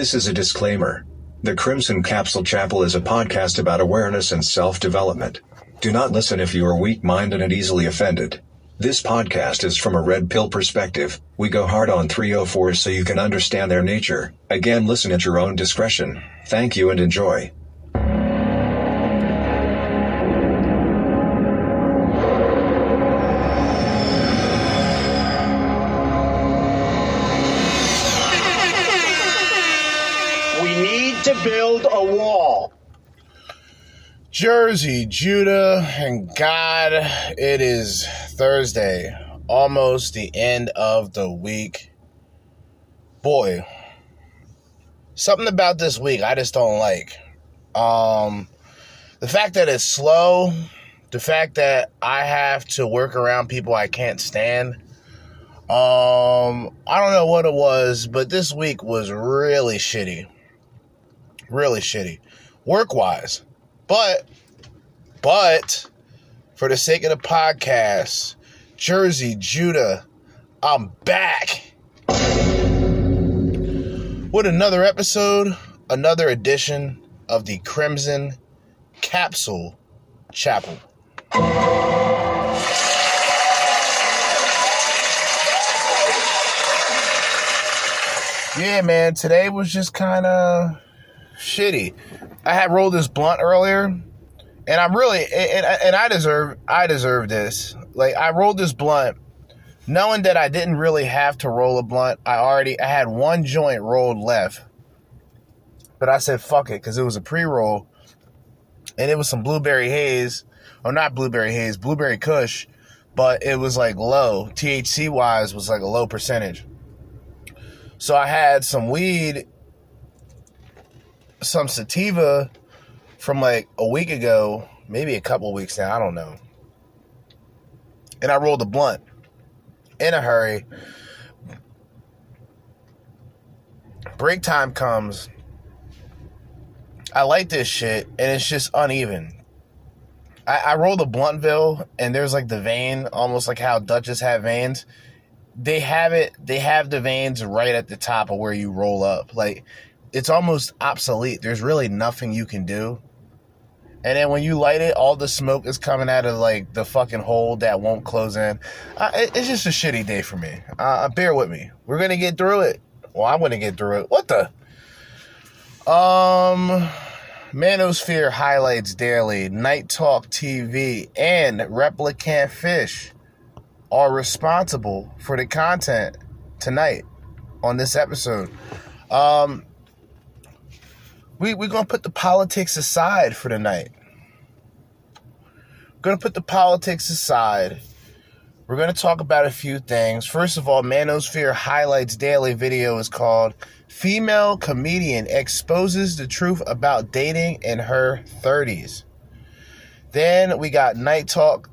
This is a disclaimer. The Crimson Capsule Chapel is a podcast about awareness and self development. Do not listen if you are weak minded and easily offended. This podcast is from a red pill perspective. We go hard on 304s so you can understand their nature. Again, listen at your own discretion. Thank you and enjoy. Jerzee, Judah, and God, it is Thursday, almost the end of the week. Boy, something about this week I just don't like. Um, the fact that it's slow, the fact that I have to work around people I can't stand. Um, I don't know what it was, but this week was really shitty. Really shitty. Work wise. But, but, for the sake of the podcast, Jerzee, Judah, I'm back with another episode, another edition of the Crimson Capsule Chapel. Yeah, man, today was just kind of shitty. I had rolled this blunt earlier, and I'm really and, and I deserve I deserve this. Like I rolled this blunt, knowing that I didn't really have to roll a blunt. I already I had one joint rolled left, but I said fuck it because it was a pre roll, and it was some blueberry haze, or not blueberry haze, blueberry Kush, but it was like low THC wise was like a low percentage. So I had some weed some sativa from like a week ago, maybe a couple weeks now, I don't know. And I rolled a blunt in a hurry. Break time comes. I like this shit, and it's just uneven. I, I rolled a Bluntville, and there's like the vein, almost like how Dutches have veins. They have it, they have the veins right at the top of where you roll up. Like, it's almost obsolete. There's really nothing you can do. And then when you light it, all the smoke is coming out of like the fucking hole that won't close in. Uh, it, it's just a shitty day for me. Uh, bear with me. We're gonna get through it. Well, I'm gonna get through it. What the? Um, Manosphere highlights daily, Knight Talk TV, and Replicantphish are responsible for the content tonight on this episode. Um, we, we're going to put the politics aside for tonight. We're going to put the politics aside. We're going to talk about a few things. First of all, Manosphere Highlights Daily video is called Female Comedian Exposes the Truth About Dating in Her 30s. Then we got Knight Talk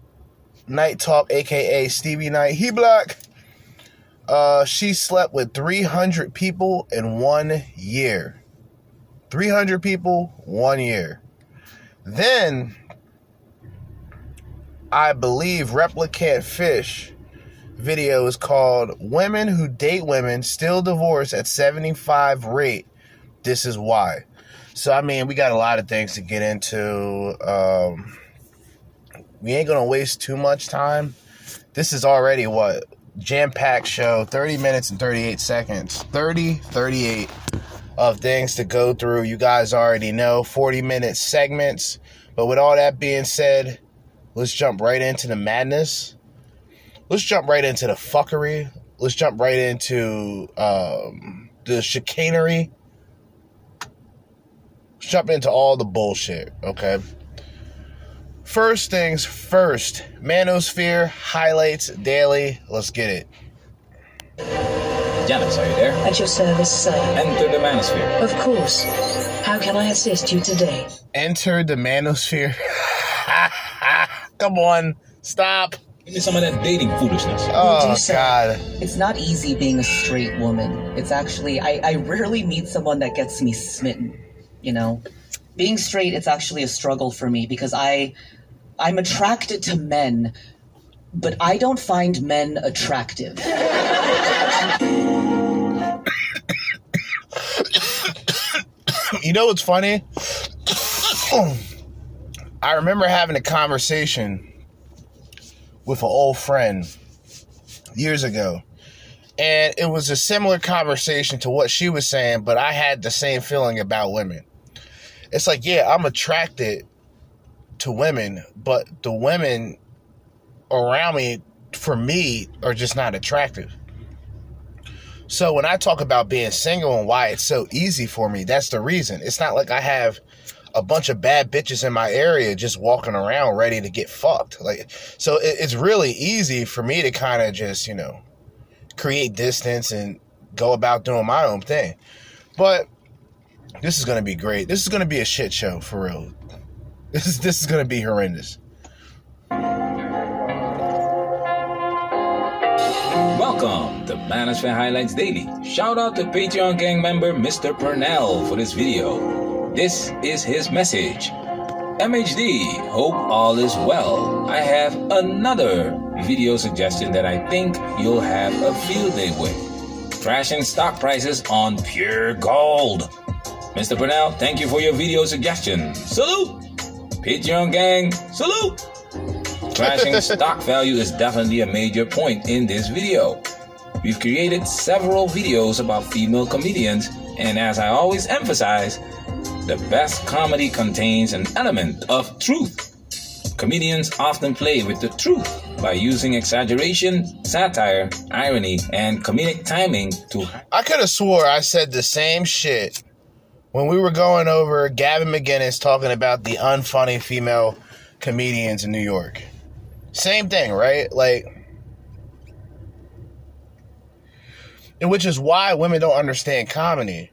Knight Talk, aka Stevie Knight. He black. Uh, she slept with 300 people in one year. 300 people, one year. Then, I believe Replicantphish video is called Women Who Date Women Still Divorce at 75 Rate. This is why. So, I mean, we got a lot of things to get into. Um, we ain't gonna waste too much time. This is already what jam packed show 30 minutes and 38 seconds 30 38 of things to go through. You guys already know 40 minute segments. But with all that being said let's jump right into the madness. Let's jump right into the fuckery. Let's jump right into um, the chicanery. Let's jump into all the bullshit okay? First things first, Manosphere highlights daily. Let's get it. Janice, are you there? At your service, sir. Enter the manosphere. Of course. How can I assist you today? Enter the Manosphere. Come on, stop. Give me some of that dating foolishness. Oh, do. God. It's not easy being a straight woman. It's actually, I, I rarely meet someone that gets me smitten, you know? Being straight, it's actually a struggle for me because I, I'm attracted to men but I don't find men attractive. You know what's funny? I remember having a conversation with an old friend years ago. And it was a similar conversation to what she was saying, but I had the same feeling about women. It's like, yeah, I'm attracted to women, but the women around me, for me, are just not attractive. So when I talk about being single and why it's so easy for me, that's the reason. It's not like I have a bunch of bad bitches in my area just walking around ready to get fucked. Like, so it, it's really easy for me to kind of just, you know, create distance and go about doing my own thing. But this is gonna be great. This is gonna be a shit show for real. This is this is gonna be horrendous. Welcome to Manosphere Highlights Daily. Shout out to Patreon gang member Mr. Purnell for this video. This is his message. MHD, hope all is well. I have another video suggestion that I think you'll have a field day with. Crashing stock prices on pure gold. Mr. Purnell, thank you for your video suggestion. Salute! Patreon gang, salute! Crashing stock value is definitely a major point in this video. We've created several videos about female comedians, and as I always emphasize, the best comedy contains an element of truth. Comedians often play with the truth by using exaggeration, satire, irony, and comedic timing to I could have swore I said the same shit when we were going over Gavin McInnes talking about the unfunny female comedians in New York. Same thing, right? Like, and which is why women don't understand comedy.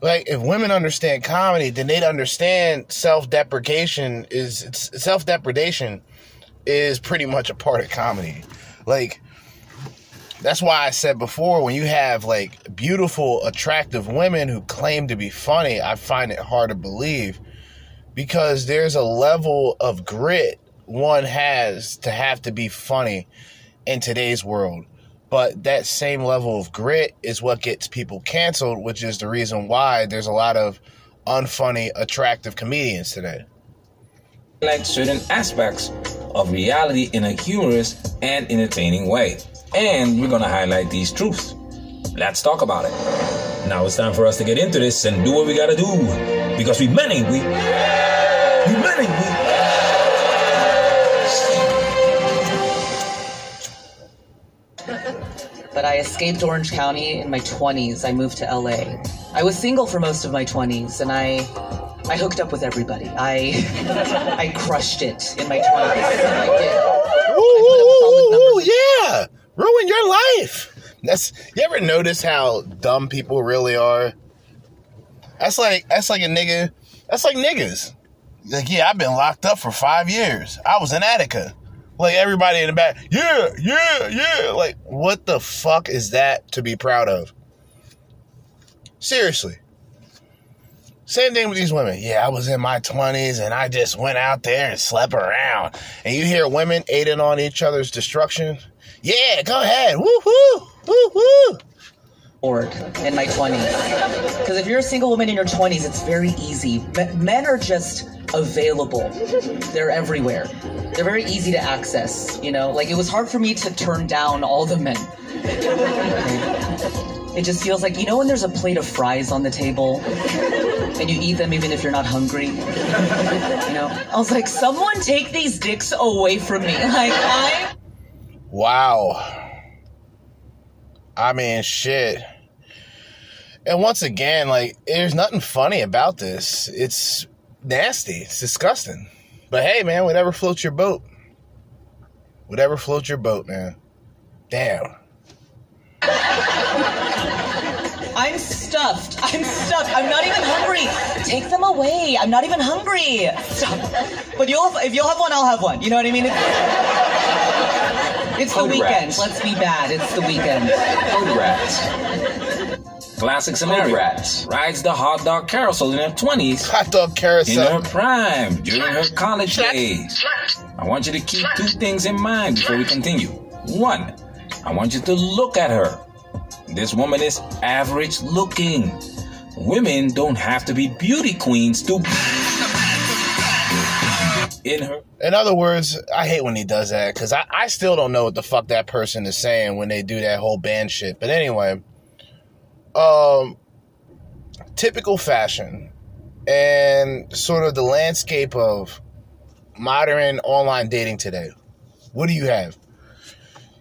Like, if women understand comedy, then they'd understand self-deprecation is self-depredation is pretty much a part of comedy. Like, that's why I said before, when you have like beautiful, attractive women who claim to be funny, I find it hard to believe because there's a level of grit one has to have to be funny in today's world. But that same level of grit is what gets people canceled, which is the reason why there's a lot of unfunny, attractive comedians today. highlight certain aspects of reality in a humorous and entertaining way. And we're gonna highlight these truths. Let's talk about it. Now it's time for us to get into this and do what we gotta do. Because we men ain't we? We I escaped Orange County in my 20s. I moved to LA. I was single for most of my 20s and I I hooked up with everybody. I I crushed it in my 20s. I did. Ooh, ooh, ooh, ooh, yeah. Ruin your life. That's you ever notice how dumb people really are? That's like that's like a nigga. That's like niggas. Like, yeah, I've been locked up for five years. I was in Attica. Like everybody in the back, yeah, yeah, yeah. Like, what the fuck is that to be proud of? Seriously. Same thing with these women. Yeah, I was in my 20s and I just went out there and slept around. And you hear women aiding on each other's destruction. Yeah, go ahead. Woo hoo. Bored in my 20s. Because if you're a single woman in your 20s, it's very easy. Men are just available, they're everywhere. They're very easy to access, you know? Like, it was hard for me to turn down all the men. It just feels like, you know, when there's a plate of fries on the table and you eat them even if you're not hungry? You know? I was like, someone take these dicks away from me. Like, I. Wow. I mean, shit. And once again, like, there's nothing funny about this. It's nasty. It's disgusting. But hey, man, whatever floats your boat. Whatever floats your boat, man. Damn. I'm stuffed. I'm stuffed. I'm not even hungry. Take them away. I'm not even hungry. Stop. But you'll have, if you'll have one, I'll have one. You know what I mean? It's, it's the Code weekend. rats. Let's be bad. It's the weekend. Code rats. Classic scenario. rats. Rides the hot dog carousel in her 20s Hot dog carousel. in her prime during her college days. I want you to keep two things in mind before we continue. One, I want you to look at her. This woman is average looking. Women don't have to be beauty queens to in her. In other words, I hate when he does that because I, I still don't know what the fuck that person is saying when they do that whole band shit. But anyway, um, typical fashion and sort of the landscape of modern online dating today. What do you have?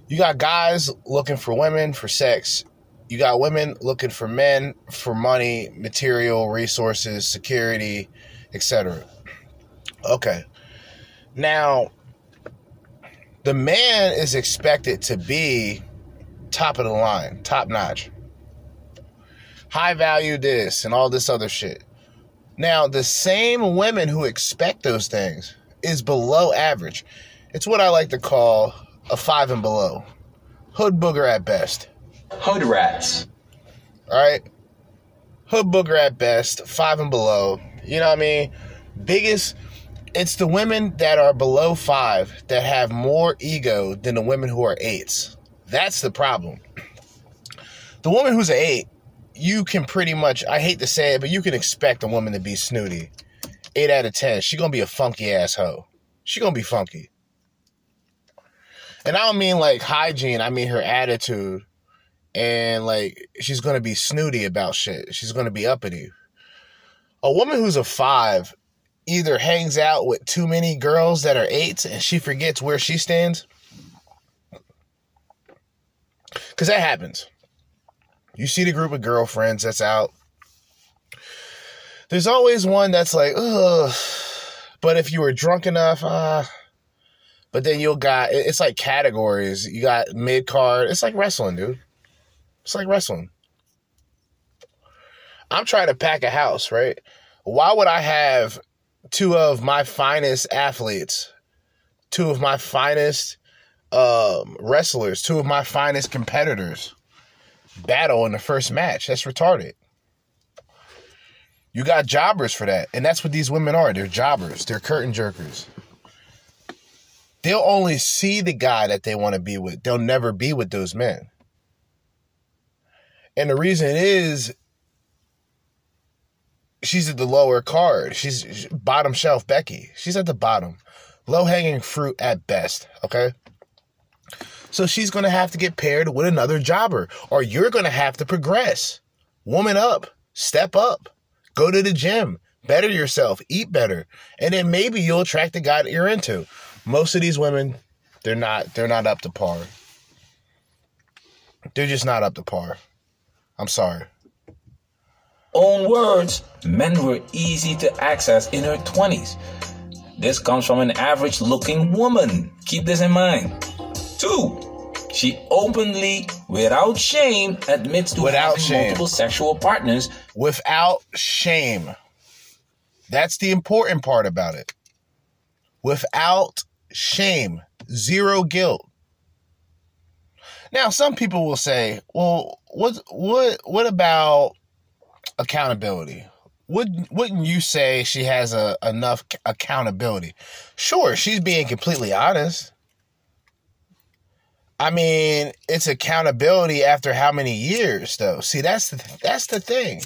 You got guys looking for women for sex. You got women looking for men for money, material, resources, security, etc. Okay. Now, the man is expected to be top of the line, top notch. High value this and all this other shit. Now, the same women who expect those things is below average. It's what I like to call a five and below. Hood booger at best. Hood rats. All right. Hood booger at best, five and below. You know what I mean? Biggest, it's the women that are below five that have more ego than the women who are eights. That's the problem. The woman who's an eight, you can pretty much, I hate to say it, but you can expect a woman to be snooty. Eight out of ten, she gonna be a funky ass hoe. She gonna be funky. And I don't mean like hygiene, I mean her attitude. And like she's gonna be snooty about shit. She's gonna be uppity. A woman who's a five either hangs out with too many girls that are eights and she forgets where she stands. Cause that happens. You see the group of girlfriends that's out. There's always one that's like, ugh. But if you were drunk enough, uh, but then you'll got it's like categories. You got mid card. It's like wrestling, dude. It's like wrestling. I'm trying to pack a house, right? Why would I have two of my finest athletes, two of my finest um, wrestlers, two of my finest competitors battle in the first match? That's retarded. You got jobbers for that. And that's what these women are. They're jobbers. They're curtain jerkers. They'll only see the guy that they want to be with. They'll never be with those men. And the reason is she's at the lower card. She's bottom shelf Becky. She's at the bottom. Low hanging fruit at best, okay? So she's going to have to get paired with another jobber or you're going to have to progress. Woman up, step up. Go to the gym, better yourself, eat better, and then maybe you'll attract the guy that you're into. Most of these women, they're not they're not up to par. They're just not up to par. I'm sorry. Own words, men were easy to access in her 20s. This comes from an average looking woman. Keep this in mind. Two, she openly, without shame, admits to Without having shame. multiple sexual partners Without shame. That's the important part about it. Without shame, zero guilt. Now, some people will say, "Well, what what what about accountability? Would wouldn't you say she has a enough accountability?" Sure, she's being completely honest. I mean, it's accountability after how many years, though? See, that's the that's the thing.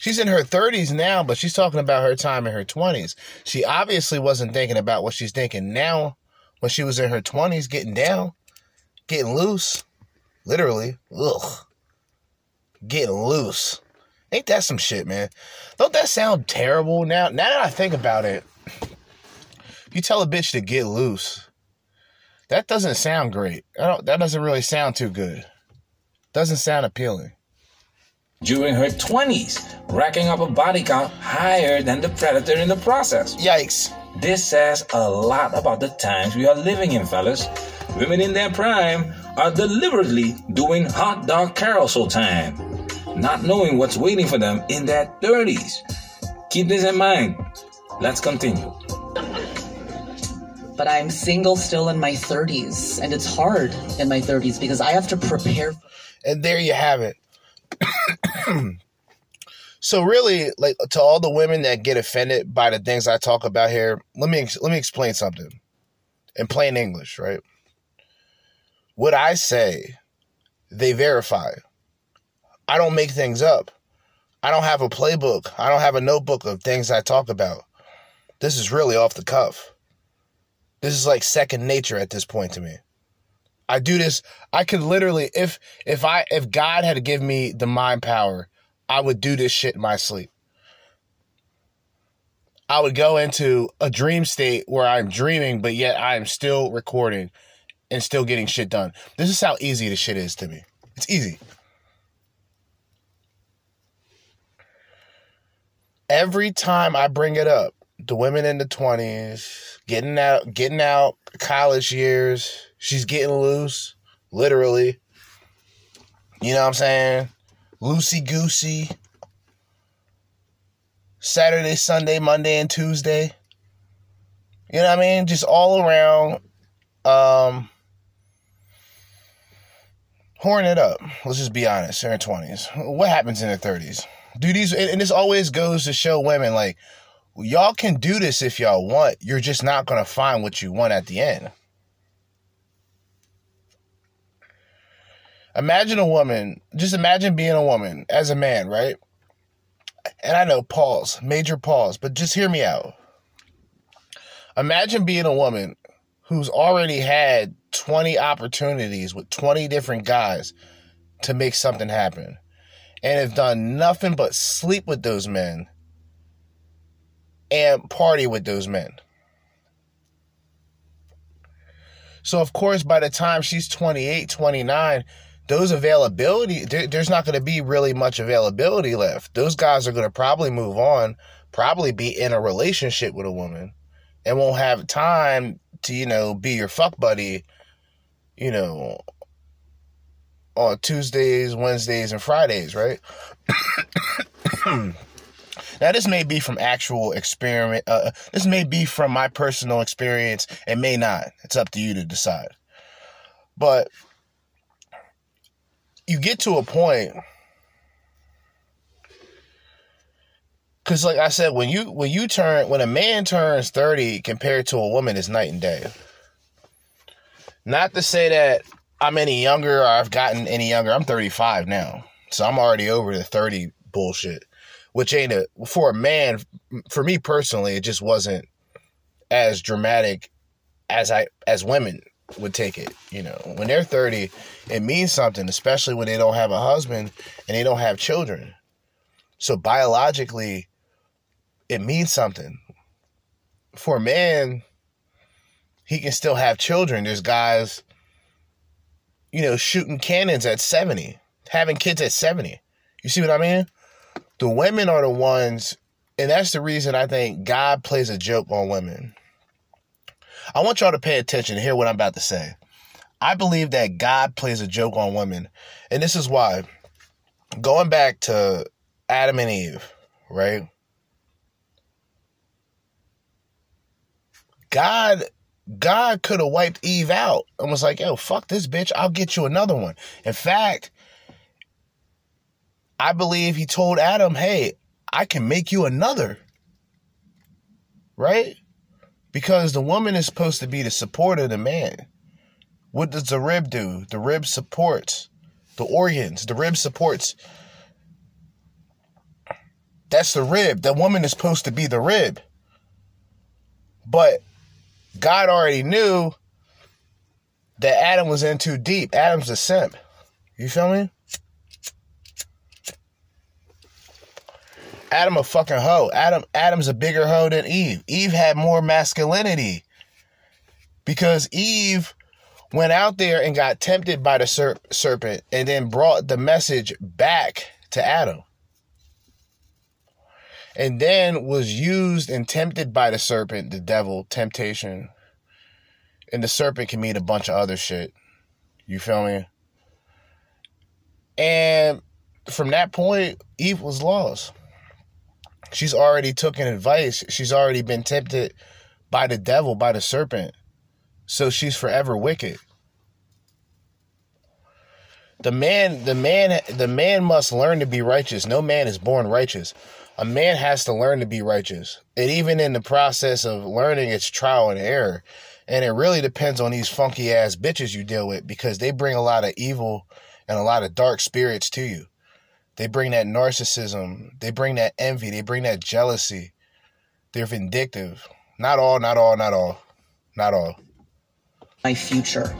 She's in her 30s now, but she's talking about her time in her 20s. She obviously wasn't thinking about what she's thinking now when she was in her 20s, getting down, getting loose. Literally. Ugh. Getting loose. Ain't that some shit, man? Don't that sound terrible now? Now that I think about it, you tell a bitch to get loose. That doesn't sound great. I don't, that doesn't really sound too good. Doesn't sound appealing. during her 20s, racking up a body count higher than the predator in the process. Yikes. This says a lot about the times we are living in, fellas. Women in their prime are deliberately doing hot dog carousel time, not knowing what's waiting for them in their 30s. Keep this in mind. Let's continue. But I'm single still in my 30s, and it's hard in my 30s because I have to prepare. And there you have it. so really, like to all the women that get offended by the things I talk about here, let me let me explain something. in plain English, right? What I say, they verify. I don't make things up. I don't have a playbook. I don't have a notebook of things I talk about. This is really off the cuff. This is like second nature at this point to me. I do this. I could literally, if if I if God had to give me the mind power, I would do this shit in my sleep. I would go into a dream state where I'm dreaming, but yet I am still recording and still getting shit done. This is how easy this shit is to me. It's easy. Every time I bring it up, the women in the 20s, getting out, getting out, college years, she's getting loose, literally. You know what I'm saying? Loosey goosey. Saturday, Sunday, Monday, and Tuesday. You know what I mean? Just all around um horn it up. Let's just be honest. In her twenties. What happens in their thirties? Do these and this always goes to show women like y'all can do this if y'all want. You're just not gonna find what you want at the end. Imagine a woman, just imagine being a woman as a man, right? and I know pause, major pause, but just hear me out. Imagine being a woman who's already had 20 opportunities with 20 different guys to make something happen and have done nothing but sleep with those men and party with those men. So, of course, by the time she's 28, 29, those availability, there, there's not going to be really much availability left. Those guys are going to probably move on, probably be in a relationship with a woman, and won't have time to, you know, be your fuck buddy, you know, on Tuesdays, Wednesdays, and Fridays, right? Hmm. Now, this may be from actual experiment. Uh, this may be from my personal experience. It may not. It's up to you to decide. But you get to a point because like i said when you when you turn when a man turns 30 compared to a woman is night and day not to say that i'm any younger or i've gotten any younger i'm 35 now so i'm already over the 30 bullshit which ain't a for a man for me personally it just wasn't as dramatic as i as women would take it. You know, when they're 30, it means something, especially when they don't have a husband and they don't have children. So biologically, it means something. For a man, he can still have children. There's guys, you know, shooting cannons at 70, having kids at 70. You see what I mean? The women are the ones, and that's the reason I think God plays a joke on women I want y'all to pay attention hear what I'm about to say. I believe that God plays a joke on women. And this is why. Going back to Adam and Eve, right? God God could have wiped Eve out and was like, yo, fuck this bitch. I'll get you another one. In fact, I believe he told Adam, hey, I can make you another. Right? Because the woman is supposed to be the support of the man. What does the rib do? The rib supports the organs. The rib supports. That's the rib. The woman is supposed to be the rib. But God already knew that Adam was in too deep. Adam's a simp. You feel me? Adam a fucking hoe. Adam Adam's a bigger hoe than Eve. Eve had more masculinity. Because Eve went out there and got tempted by the ser- serpent and then brought the message back to Adam. And then was used and tempted by the serpent, the devil, temptation. And the serpent can mean a bunch of other shit. You feel me? And from that point, Eve was lost. She's already taken advice. She's already been tempted by the devil, by the serpent. So she's forever wicked. The man, the man, the man must learn to be righteous. No man is born righteous. A man has to learn to be righteous. And even in the process of learning, it's trial and error. And it really depends on these funky ass bitches you deal with because they bring a lot of evil and a lot of dark spirits to you. They bring that narcissism, they bring that envy, they bring that jealousy. They're vindictive. Not all, not all, not all. Not all. my future,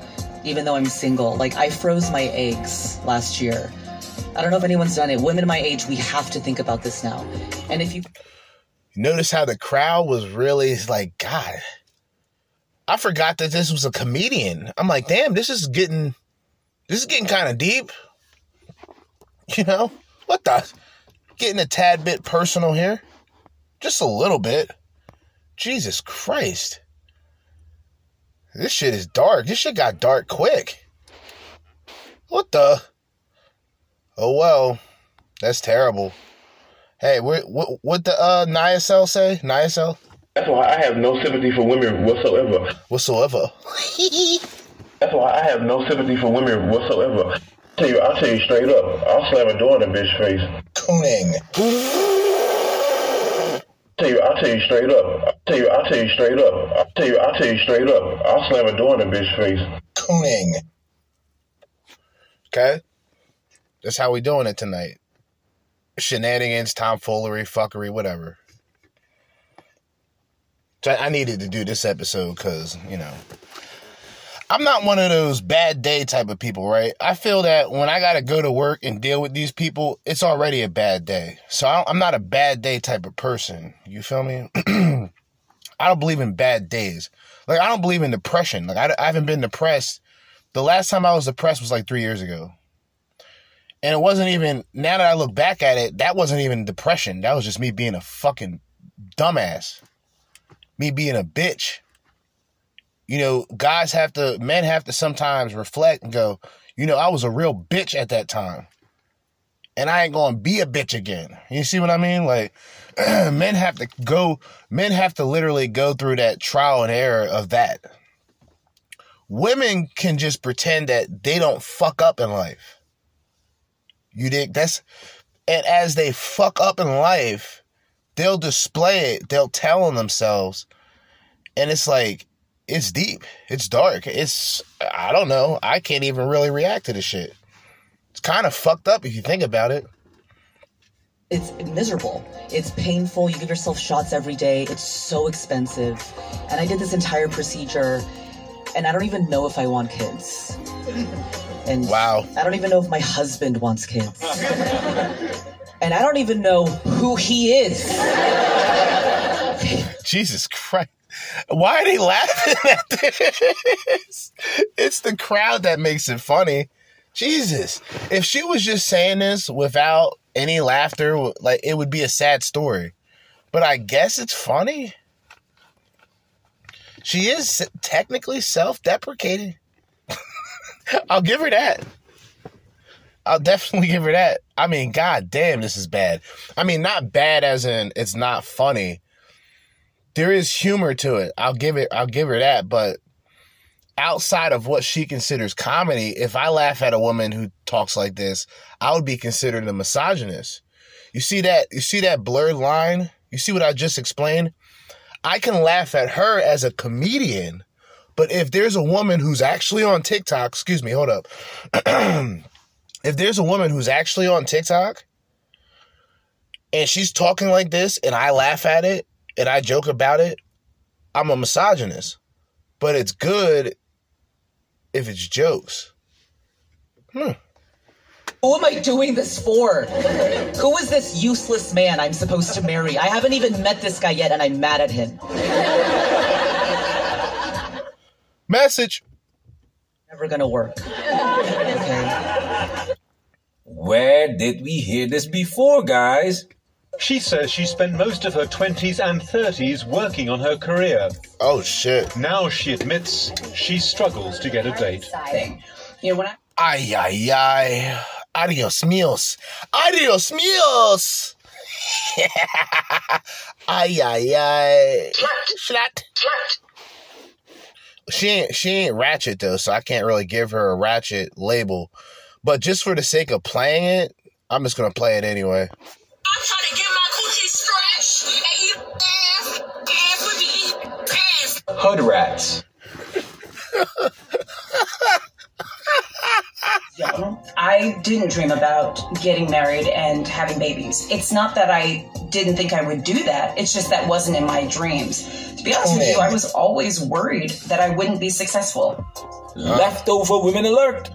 even though I'm single. Like, I froze my eggs last year. I don't know if anyone's done it. Women my age, we have to think about this now. And if you Notice how the crowd was really like, God, I forgot that this was a comedian. I'm like, damn, this is getting, this is getting kind of deep. You know, what the? Getting a tad bit personal here. Just a little bit. Jesus Christ. This shit is dark. This shit got dark quick. What the? Oh well. That's terrible. Hey, what what what the uh Niacel say? Niacel? That's why I have no sympathy for women whatsoever. Whatsoever. That's why I have no sympathy for women whatsoever. Tell you, I'll tell you straight up. I'll slam a door in a bitch face. Cooning. Tell you, I'll tell you straight up. I'll tell you, I'll tell you straight up. I'll tell you, I'll tell you straight up. I'll slam a door in a bitch face. Cooning. Okay? That's how we doing it tonight. Shenanigans, tomfoolery, fuckery, whatever. So I I needed to do this episode because, you know, I'm not one of those bad day type of people, right? I feel that when I got to go to work and deal with these people, it's already a bad day. So I I'm not a bad day type of person. You feel me? I don't believe in bad days. Like, I don't believe in depression. Like, I, I haven't been depressed. The last time I was depressed was like three years ago. And it wasn't even, now that I look back at it, that wasn't even depression. That was just me being a fucking dumbass. Me being a bitch. You know, guys have to, men have to sometimes reflect and go, you know, I was a real bitch at that time. And I ain't gonna be a bitch again. You see what I mean? Like, men have to go, men have to literally go through that trial and error of that. Women can just pretend that they don't fuck up in life. You dig? That's, and as they fuck up in life, they'll display it, they'll tell on themselves. And it's like, it's deep, it's dark, it's, I don't know, I can't even really react to this shit. It's kind of fucked up if you think about it. it's miserable. It's painful. You give yourself shots every day. It's so expensive. And I did this entire procedure, and I don't even know if I want kids. And Wow. I don't even know if my husband wants kids. and I don't even know who he is. Jesus Christ. Why are they laughing at this? It's the crowd that makes it funny. Jesus. If she was just saying this without any laughter, like it would be a sad story. But I guess it's funny. She is technically self deprecating. I'll give her that. I'll definitely give her that. I mean, god damn, this is bad. I mean, not bad as in it's not funny there is humor to it. I'll give it I'll give her that, but outside of what she considers comedy, if I laugh at a woman who talks like this, I would be considered a misogynist. You see that you see that blurred line? You see what I just explained? I can laugh at her as a comedian, but if there's a woman who's actually on TikTok, excuse me, hold up. if there's a woman who's actually on TikTok and she's talking like this and I laugh at it and I joke about it, I'm a misogynist. But it's good if it's jokes. Hmm. Who am I doing this for? Who is this useless man I'm supposed to marry? I haven't even met this guy yet, and I'm mad at him. Message. Never gonna work. Okay. Where did we hear this before, guys? She says she spent most of her 20s and 30s working on her career. Oh shit. Now she admits she struggles to get a date. You know when I Ay ay ay. Adios míos. Adios míos. ay ay ay. Slut. She ain't she ain't ratchet though, so I can't really give her a ratchet label. But just for the sake of playing it, I'm just gonna play it anyway. I'm trying to get Hood rats. I didn't dream about getting married and having babies. It's not that I didn't think I would do that. It's just that wasn't in my dreams. To be honest oh, with you, I was always worried that I wouldn't be successful. Leftover women alert.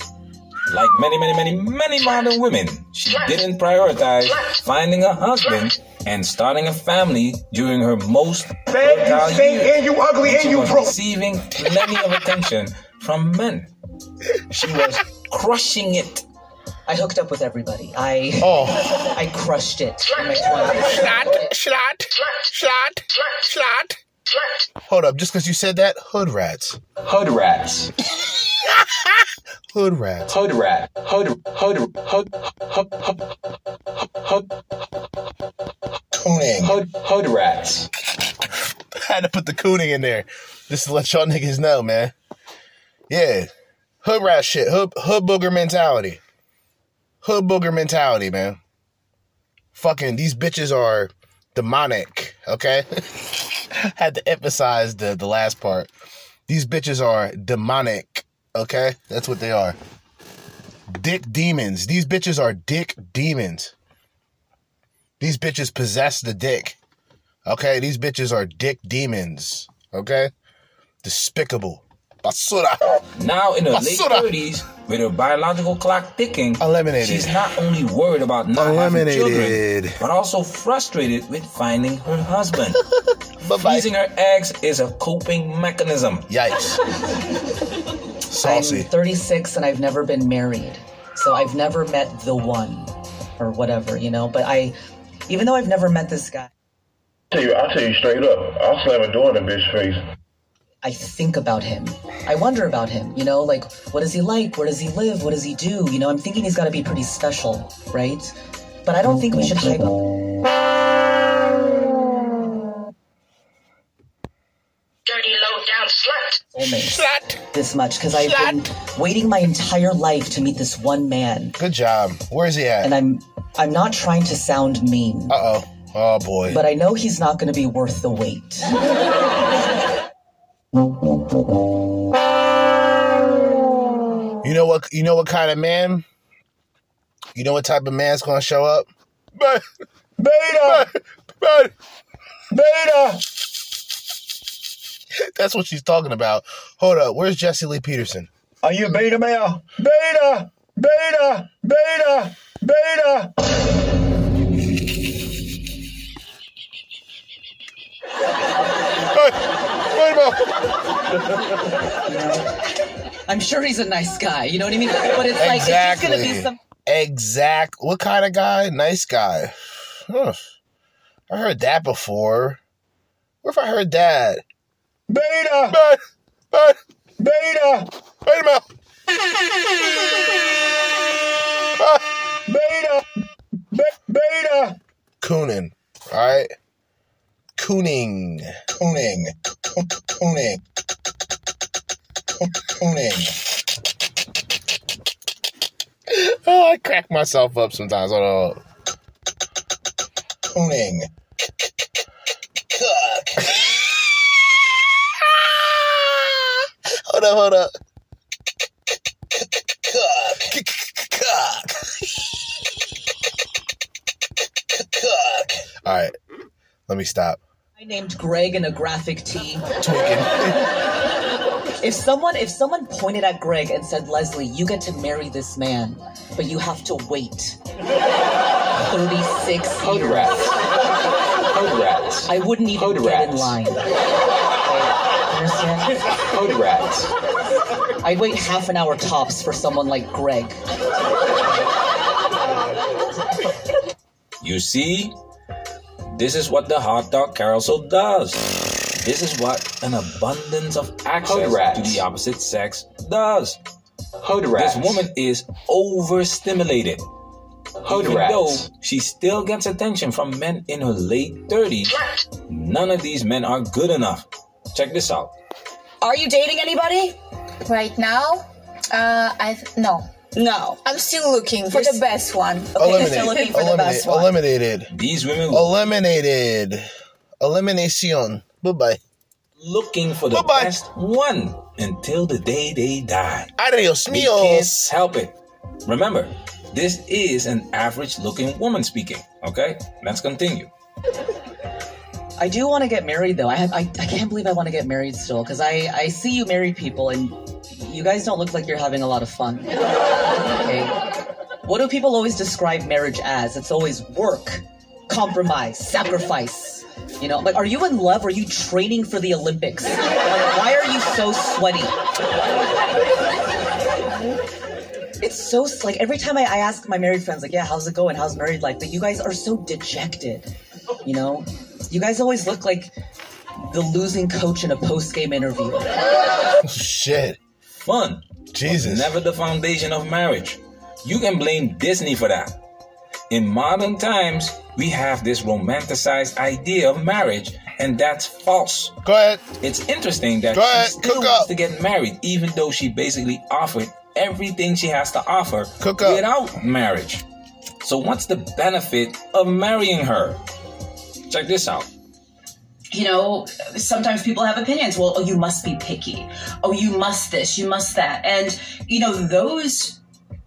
Like many, many, many, many modern women, she didn't prioritize finding a husband and starting a family during her most fertile say, years. and you ugly, and you was broke. receiving plenty of attention from men. She was crushing it. I hooked up with everybody. I Oh. I crushed it in my 20s. Slot, slot, slot, slot. Hold up, just because you said that, hood rats. Hood rats. Hood rats. Hood rat. Hood. Hood. Hood. Hood. Hood. Hood. Hood. Cooning. Hood. Hood rats. I had to put the cooning in there just to let y'all niggas know, man. Yeah. Hood rat shit. Hood, hood booger mentality. Hood booger mentality, man. Fucking, these bitches are demonic, okay? had to emphasize the the last part. These bitches are demonic. Okay, that's what they are. Dick demons. These bitches are dick demons. These bitches possess the dick. Okay, these bitches are dick demons. Okay, despicable. Basura. Now in the late 30s, with her biological clock ticking, Eliminated. she's not only worried about not Eliminated. having children, but also frustrated with finding her husband. Bye-bye. Freezing her eggs is a coping mechanism. Yikes. Saucy. I'm 36 and I've never been married. So I've never met the one or whatever, you know, but I even though I've never met this guy, tell you, I tell you straight up, I'll slam a door in a bitch face. I think about him. I wonder about him, you know, like what is he like? Where does he live? What does he do? You know, I'm thinking he's got to be pretty special, right? But I don't think we should hype up. Dirty low down slut. soulmates this much because I've been waiting my entire life to meet this one man, Good job. Where's he at? and I'm I'm not trying to sound mean, Uh oh. Oh boy. but I know he's not going to be worth the wait. You know what? You know what kind of man? You know what type of man's gonna show up? Beta. Beta. Beta. Beta. That's what she's talking about. Hold up. Where's Jesse Lee Peterson? Are you a beta male? Beta! Beta! Beta! Beta! Hey, wait a minute. I'm sure he's a nice guy, you know what I mean? But it's like it's going to be Exactly. some. Exact. What kind of guy? Nice guy. Huh. I heard that before. Where if I heard that? Beta! But, but, Beta! wait a minute. Ah, Beta! Beta! Cooning. All right. Cooning. Cooning. Cooning. Cooning. Oh, I crack myself up sometimes. Hold on. Cooning. Cook. hold up, hold up. Cook. Cook. Cook. All right. Let me stop. I named Greg in a graphic tee. If someone if someone pointed at Greg and said, "Leslie, you get to marry this man, but you have to wait 36 Hood years," rats. Rats. I wouldn't even Hood get in line. Understand? Rats. I'd wait half an hour tops for someone like Greg. You see, this is what the hot dog carousel does. This is what an abundance of access to the opposite sex does. Hood rats. This woman is overstimulated. Hood Even rats. though she still gets attention from men in her late 30s, none of these men are good enough. Check this out. Are you dating anybody? Right now, uh, I th- no. No. I'm still looking for the best one. Okay, still looking for the best one. Eliminated. These women Eliminated. Elimination. Bye bye. looking for the Bye-bye. best one until the day they die. Adios, They can't help it. Remember, This is an average looking woman speaking. Okay, let's continue. I do want to get married though. I have I, I can't believe I want to get married still because I I see you married people and you guys don't look like you're having a lot of fun. Okay. What do people always describe marriage as? It's always work, compromise, sacrifice. You know, like are you in love? Are you training for the Olympics? Like, why are you so sweaty? It's so like every time I, I ask my married friends, like, yeah, how's it going? How's married life? But you guys are so dejected. You know, you guys always look like the losing coach in a post game interview. Shit. Fun. Jesus. was Never the foundation of marriage. You can blame Disney for that. In modern times, we have this romanticized idea of marriage, and that's false. Go ahead. It's interesting that Go ahead, she still cook wants up. to get married, even though she basically offered everything she has to offer Cook up. without marriage. So, what's the benefit of marrying her? Check this out. You know, sometimes people have opinions. Well, oh, you must be picky. Oh, you must this, you must that. And, you know, those,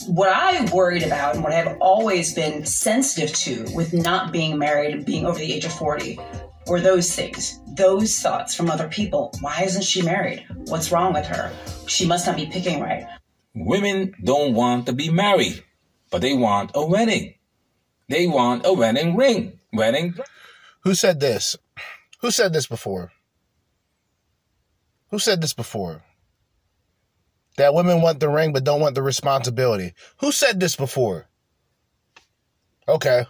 what I worried about and what I've always been sensitive to with not being married and being over the age of 40 were those things, those thoughts from other people. Why isn't she married? What's wrong with her? She must not be picking right. Women don't want to be married, but they want a wedding. They want a wedding ring. Wedding. Who said this? Who said this before? Who said this before? That women want the ring but don't want the responsibility. Who said this before? Okay.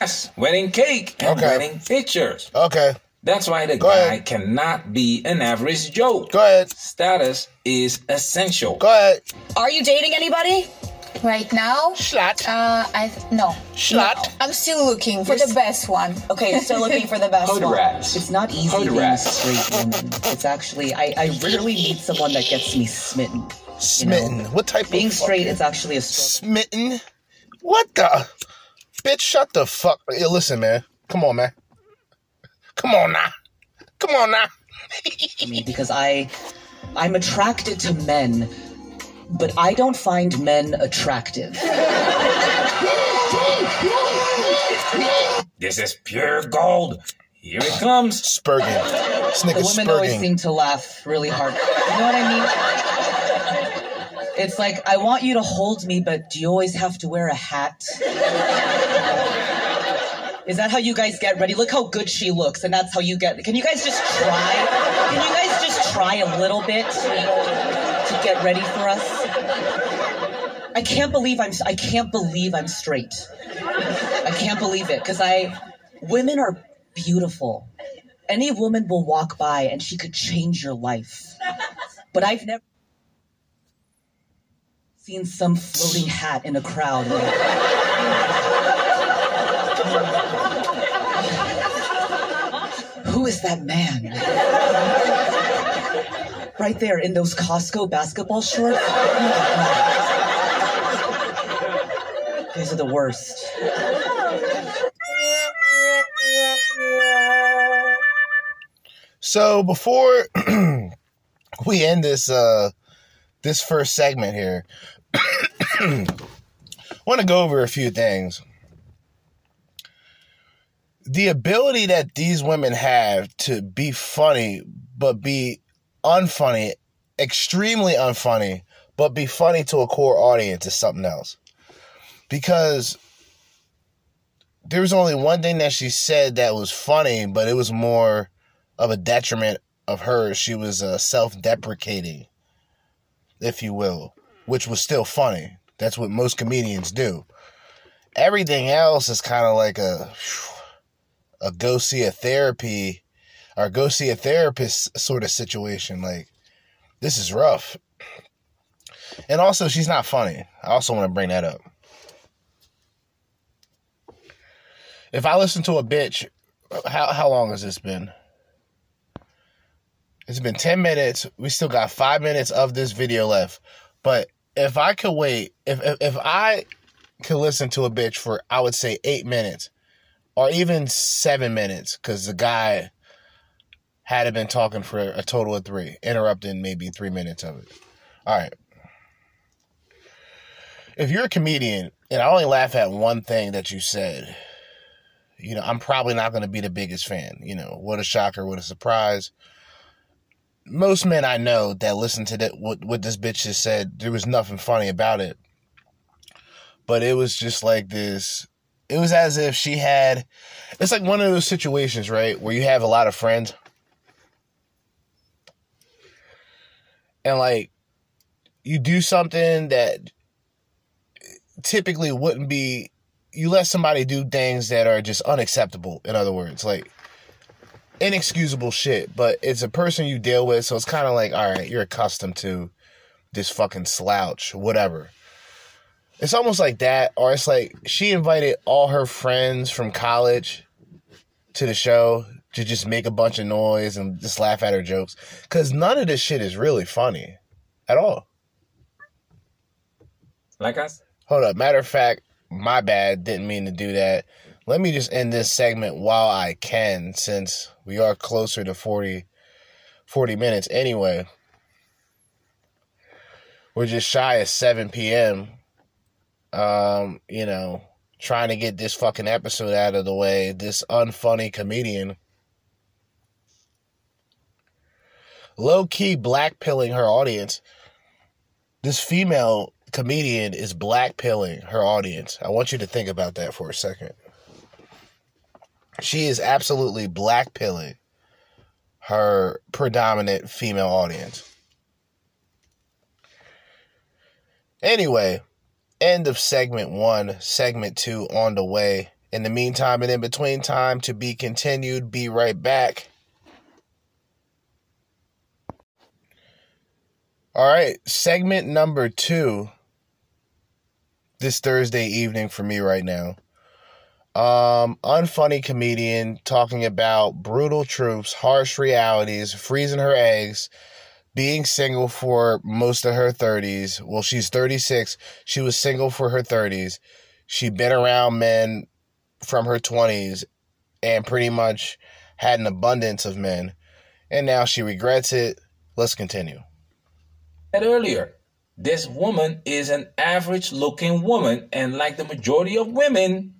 Yes, wedding cake and Okay. wedding pictures. Okay. That's why the Go guy ahead. cannot be an average Joe. Go ahead. Status is essential. Go ahead. Are you dating anybody? Right now? Slut. Uh, I no. Slut. I'm still looking for the best one. Okay, still looking for the best one. Photographs. It's not easy being a straight woman. It's actually I, I rarely meet someone that gets me smitten. Smitten. What type of- Being of straight fucking- is actually a struggle. smitten? What the? Bitch, shut the fuck. Hey, listen, man. Come on, man. Come on now. Come on now. I mean, because I I'm attracted to men, but I don't find men attractive. This is pure gold. Here it comes. Spurging. This The nigga's women always seem to laugh really hard. You know what I mean? It's like I want you to hold me, but do you always have to wear a hat? Is that how you guys get ready? Look how good she looks, and that's how you get. Can you guys just try? Can you guys just try a little bit to get ready for us? I can't believe I'm. I can't believe I'm straight. I can't believe it because I. Women are beautiful. Any woman will walk by and she could change your life. But I've never seen some floating hat in a crowd. Who is that man? Right there in those Costco basketball shorts? Oh These are the worst. So before we end this uh this first segment here, I want to go over a few things. The ability that these women have to be funny but be unfunny, extremely unfunny, but be funny to a core audience is something else. Because there was only one thing that she said that was funny, but it was more of a detriment of her. She was uh, self deprecating, if you will, which was still funny. That's what most comedians do. Everything else is kind of like a, a go see a therapy or go see a therapist sort of situation. Like, this is rough. And also, she's not funny. I also want to bring that up. If I listen to a bitch, how, how long has this been? It's been 10 minutes. We still got five minutes of this video left. But if I could wait, if, if, if I could listen to a bitch for, I would say eight minutes or even seven minutes, because the guy had it been talking for a total of three, interrupting maybe three minutes of it. All right. if you're a comedian and I only laugh at one thing that you said, you know, I'm probably not going to be the biggest fan. You know, what a shocker, what a surprise. Most men I know that listen to that what what this bitch just said, there was nothing funny about it. But it was just like this. It was as if she had. It's like one of those situations, right, where you have a lot of friends, and like you do something that typically wouldn't be you let somebody do things that are just unacceptable in other words like inexcusable shit. But it's a person you deal with so it's kind of like all right you're accustomed to this fucking slouch whatever. It's almost like that or it's like she invited all her friends from college to the show to just make a bunch of noise and just laugh at her jokes because none of this shit is really funny at all like us hold up matter of fact my bad. Didn't mean to do that. Let me just end this segment while I can, since we are closer to 40, 40 minutes anyway. We're just shy of 7 p.m. Um, you know, trying to get this fucking episode out of the way. This unfunny comedian. Low key blackpilling her audience. This female comedian is blackpilling her audience. I want you to think about that for a second. She is absolutely blackpilling her predominant female audience. Anyway, end of segment one, segment two on the way. In the meantime and in between time, to be continued, be right back. All right, segment number two this Thursday evening for me right now. Um, unfunny comedian talking about brutal truths, harsh realities, freezing her eggs, being single for most of her 30s. Well, she's 36. She was single for her 30s. She'd been around men from her 20s and pretty much had an abundance of men. And now she regrets it. Let's continue. Earlier, this woman is an average looking woman, and like the majority of women,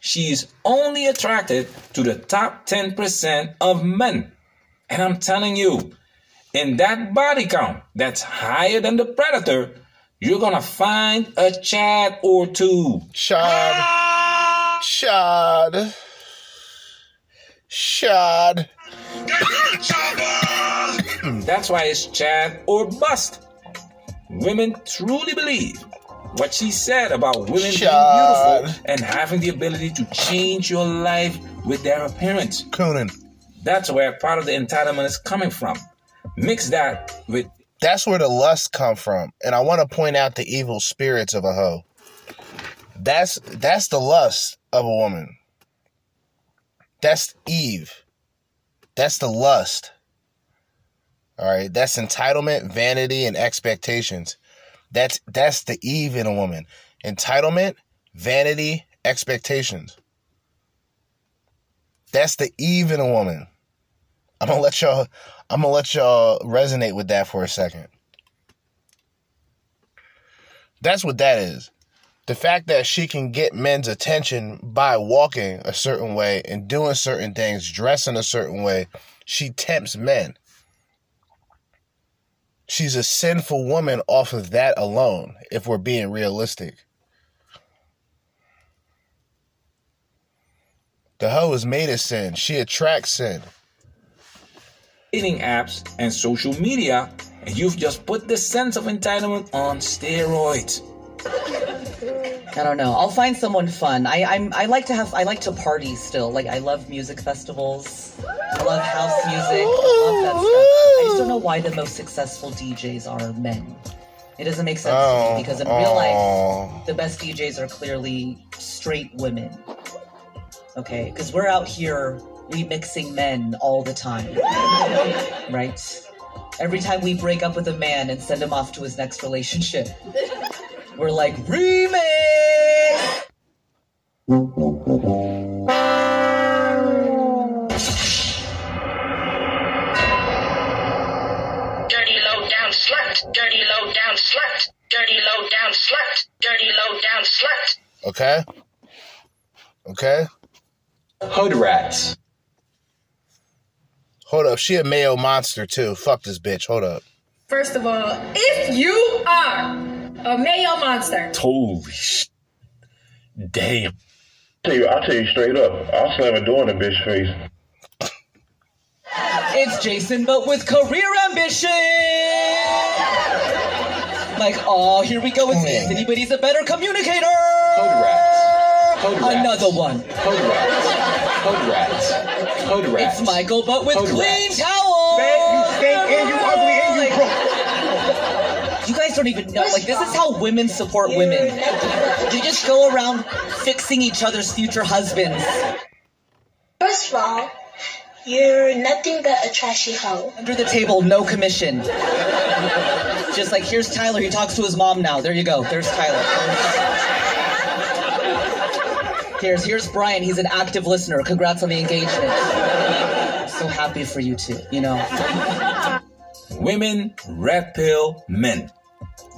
she's only attracted to the top 10% of men. And I'm telling you, in that body count that's higher than the predator, you're gonna find a Chad or two. Chad. Chad. Chad. That's why it's Chad or bust. Women truly believe what she said about women Shut. being beautiful and having the ability to change your life with their appearance. Coonan. That's where part of the entitlement is coming from. Mix that with That's where the lust come from. And I want to point out the evil spirits of a hoe. That's that's the lust of a woman. That's Eve. That's the lust. All right, that's entitlement, vanity, and expectations. That's that's the Eve in a woman. Entitlement, vanity, expectations. That's the Eve in a woman. I'm gonna let y'all. I'm gonna let y'all resonate with that for a second. That's what that is. The fact that she can get men's attention by walking a certain way and doing certain things, dressing a certain way, she tempts men. She's a sinful woman off of that alone, if we're being realistic. The hoe is made of sin. She attracts sin. dating apps and social media, and you've just put the sense of entitlement on steroids. I don't know. I'll find someone fun. I I'm I like to have I like to party still. Like I love music festivals. I love house music. I love that stuff. I just don't know why the most successful DJs are men. It doesn't make sense to Oh, me because in real life oh. the best DJs are clearly straight women. Okay, because we're out here remixing men all the time. right? Every time we break up with a man and send him off to his next relationship, we're like, remix! Dirty low down slut. Dirty low down slut. Dirty low down slut. Dirty low down slut. Okay? Okay? Hood rats. Hold up. She a mayo monster too. Fuck this bitch. Hold up. First of all, if you are a male monster, Holy sh! Damn. Tell you, I tell you straight up, I'll slam a door in a bitch face. It's Jason, but with career ambition. Like, oh, here we go with Anthony, but he's a better communicator. Hood rats. Hood rats. Another one. Hood rats. Hood rats. Hood rats. It's Michael, but with Hood clean rats. towels. you stink and you ugly and you broke. You guys don't even know. Like, this is how women support women. You just go around fixing each other's future husbands. First of all, you're nothing but a trashy hoe. Under the table, no commission. Just like, here's Tyler. He talks to his mom now. There you go. There's Tyler. Here's here's Brian. He's an active listener. Congrats on the engagement. I'm so happy for you two. You know. Women red pill men.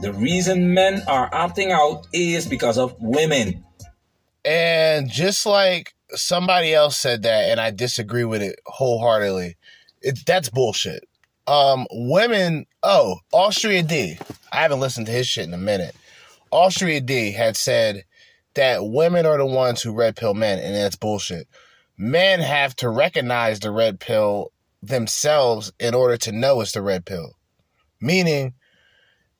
The reason men are opting out is because of women. And just like somebody else said that, and I disagree with it wholeheartedly, it, that's bullshit. Um, women, oh, Austria D. I haven't listened to his shit in a minute. Austria D had said that women are the ones who red pill men, and that's bullshit. Men have to recognize the red pill themselves in order to know it's the red pill. Meaning,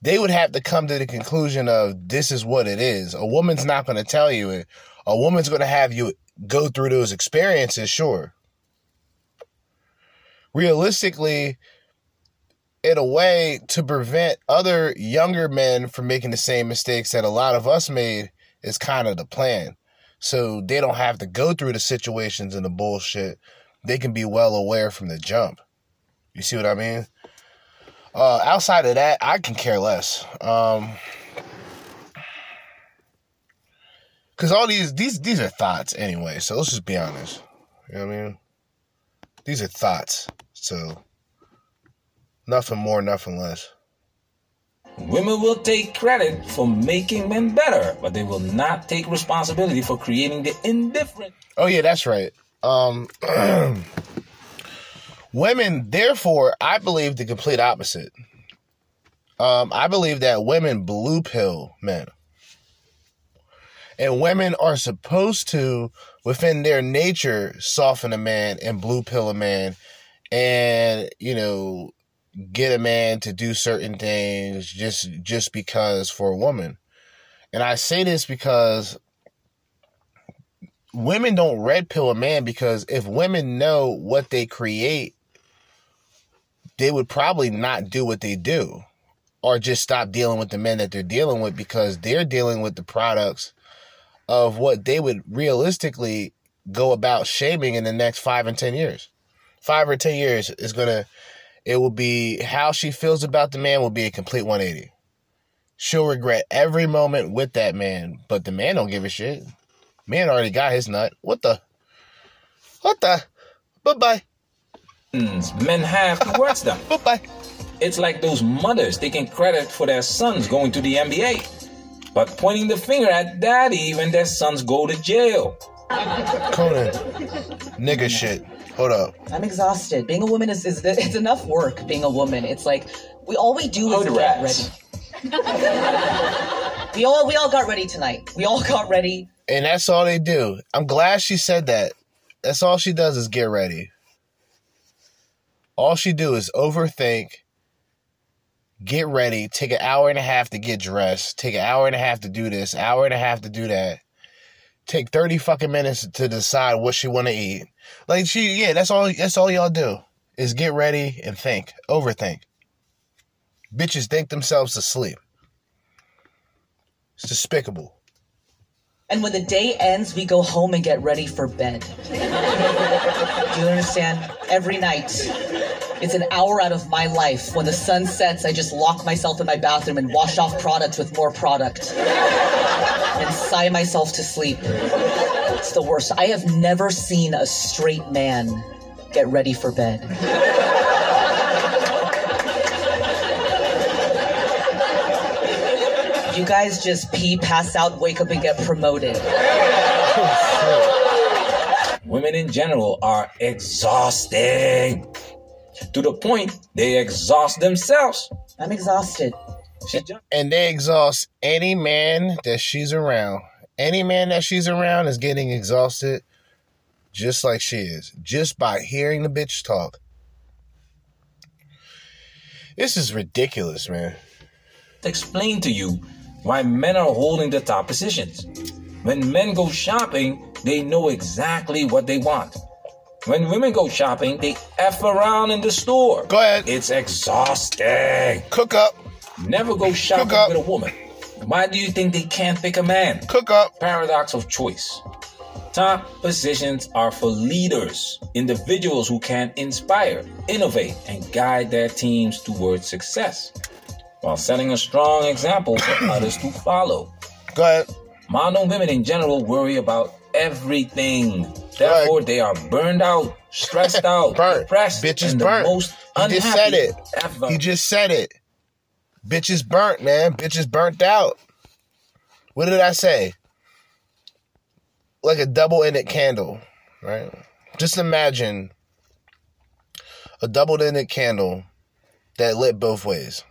they would have to come to the conclusion of this is what it is. A woman's not going to tell you it. A woman's going to have you go through those experiences, sure. Realistically, in a way, to prevent other younger men from making the same mistakes that a lot of us made is kind of the plan. So they don't have to go through the situations and the bullshit. They can be well aware from the jump. You see what I mean? Uh, outside of that, I can care less. Um, cause all these these these are thoughts anyway. So let's just be honest. You know what I mean? These are thoughts. So nothing more, nothing less. Women will take credit for making men better, but they will not take responsibility for creating the indifferent. Oh yeah, that's right. Um, women, therefore, I believe the complete opposite. Um, I believe that women blue pill men. And women are supposed to, within their nature, soften a man and blue pill a man and, you know, get a man to do certain things just just because for a woman. And I say this because women don't red pill a man because if women know what they create, they would probably not do what they do or just stop dealing with the men that they're dealing with because they're dealing with the products of what they would realistically go about shaming in the next five and 10 years. Five or 10 years is to, it will be how she feels about the man will be a complete 180. She'll regret every moment with that man, but the man don't give a shit. Man already got his nut. What the? What the? Bye bye. Mm. Men have towards them. bye bye. It's like those mothers taking credit for their sons going to the NBA, but pointing the finger at daddy when their sons go to jail. Conan, nigga shit. Hold up. I'm exhausted. Being a woman is, is it's enough work. Being a woman, it's like we all we do is Hood get rats. ready. we all we all got ready tonight. We all got ready. And that's all they do. I'm glad she said that. That's all she does is get ready. All she do is overthink, get ready, take an hour and a half to get dressed, take an hour and a half to do this, hour and a half to do that. Take 30 fucking minutes to decide what she want to eat. Like she yeah, that's all that's all y'all do. Is get ready and think, overthink. Bitches think themselves to sleep. It's despicable. And when the day ends, we go home and get ready for bed. Do you understand? Every night. It's an hour out of my life. When the sun sets, I just lock myself in my bathroom and wash off product with more product. And sigh myself to sleep. It's the worst. I have never seen a straight man get ready for bed. You guys just pee, pass out, wake up, and get promoted. Oh, Women in general are exhausting to the point they exhaust themselves. I'm exhausted. And they exhaust any man that she's around. Any man that she's around is getting exhausted just like she is, just by hearing the bitch talk. This is ridiculous, man. To Explain to you why men are holding the top positions. When men go shopping, they know exactly what they want. When women go shopping, they F around in the store. Go ahead. It's exhausting. Cook up. Never go shopping with a woman. Why do you think they can't pick a man? Cook up. Paradox of choice. Top positions are for leaders, individuals who can inspire, innovate, and guide their teams towards success while setting a strong example for others to follow. Go ahead. Modern women in general worry about everything. Therefore, they are burned out, stressed out, depressed, Bitches burnt. the most He just said it. ever. He just said it. Bitches burnt, man. Bitches burnt out. What did I say? Like a double ended candle, right? Just imagine a double ended candle that lit both ways.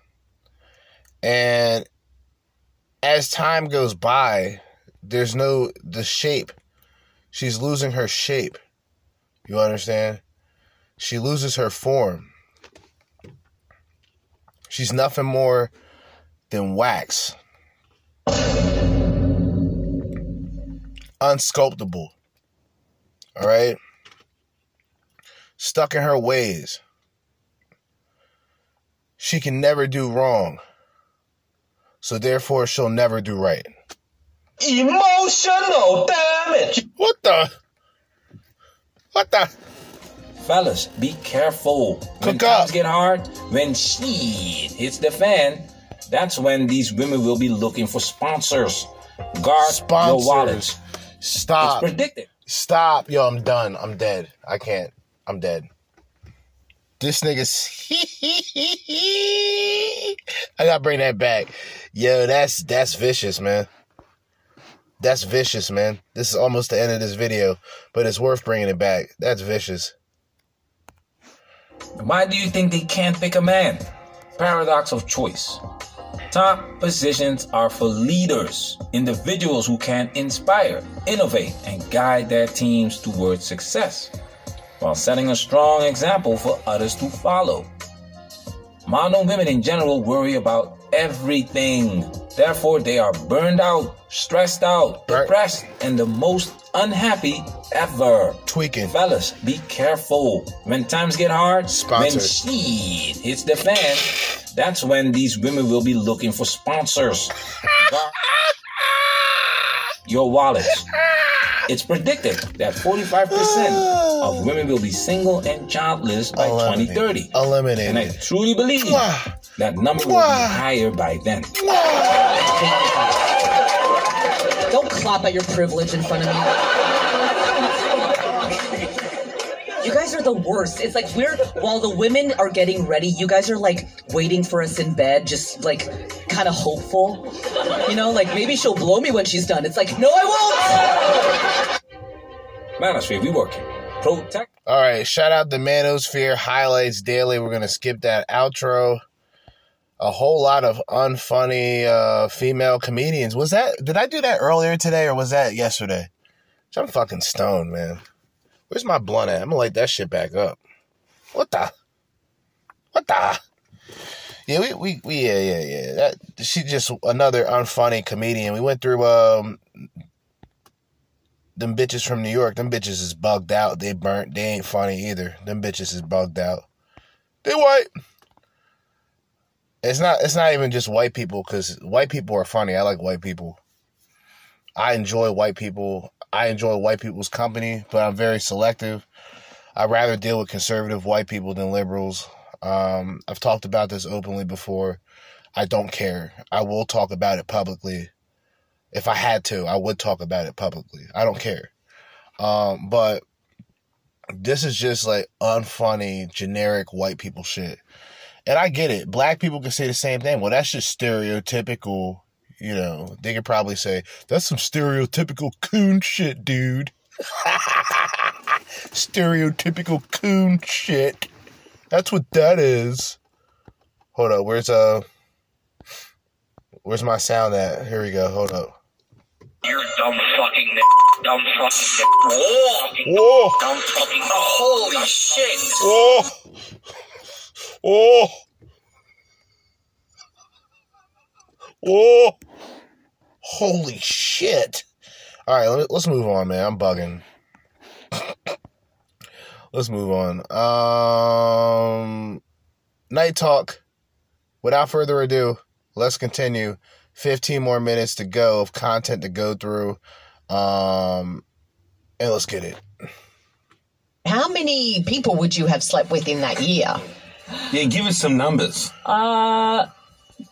And as time goes by, there's no, the shape. She's losing her shape. You understand? She loses her form. She's nothing more than wax. Unsculptable. All right? Stuck in her ways. She can never do wrong. So therefore, she'll never do right. Emotional damage. What the? What the? Fellas, be careful. When times get hard, when she hits the fan, that's when these women will be looking for sponsors. Guard Sponsors. your wallets. Stop. It's predicted. Stop. Yo, I'm done. I'm dead. I can't. I'm dead. This nigga's. I gotta bring that back. Yo, that's that's vicious, man. That's vicious, man. This is almost the end of this video, but it's worth bringing it back. That's vicious. Why do you think they can't pick a man? Paradox of choice. Top positions are for leaders, individuals who can inspire, innovate, and guide their teams towards success while setting a strong example for others to follow. Modern women in general worry about everything. Therefore, they are burned out, stressed out, depressed, and the most unhappy ever. Tweaking. Fellas, be careful. When times get hard, Sponsored. when shit hits the fan, that's when these women will be looking for sponsors. Your wallets. It's predicted that 45% of women will be single and childless by Eliminate. 2030. Eliminated. And I truly believe that number will be higher by then. Don't clap at your privilege in front of me. You guys are the worst. It's like we're while the women are getting ready, you guys are like waiting for us in bed, just like kind of hopeful. You know, like maybe she'll blow me when she's done. It's like, no, I won't. Manosphere, we working. Protect. All right, shout out the Manosphere Highlights Daily. We're gonna skip that outro. A whole lot of unfunny uh, female comedians. Was that? Did I do that earlier today, or was that yesterday? I'm fucking stoned, man. Where's my blunt at? I'm gonna light that shit back up. What the? What the? Yeah, we, we, we yeah, yeah, yeah. That she just another unfunny comedian. We went through um them bitches from New York. Them bitches is bugged out. They burnt. They ain't funny either. Them bitches is bugged out. They white. It's not. It's not even just white people because white people are funny. I like white people. I enjoy white people. I enjoy white people's company, but I'm very selective. I'd rather deal with conservative white people than liberals. Um, I've talked about this openly before. I don't care. I will talk about it publicly. If I had to, I would talk about it publicly. I don't care. Um, but this is just like unfunny, generic white people shit. And I get it. Black people can say the same thing. Well, that's just stereotypical. you know, they could probably say, that's some stereotypical coon shit, dude. stereotypical coon shit. That's what that is. Hold up, where's uh where's my sound at? Here we go, hold up. You're dumb fucking n- dumb fucking n- Whoa! Whoa! Dumb fucking Holy shit! Oh! Oh! Oh! Holy shit! All right, let- let's move on, man. I'm bugging. let's move on. Um, Knight Talk. Without further ado, let's continue. 15 more minutes to go of content to go through. Um, and let's get it. How many people would you have slept with in that year? Yeah, give us some numbers. Uh,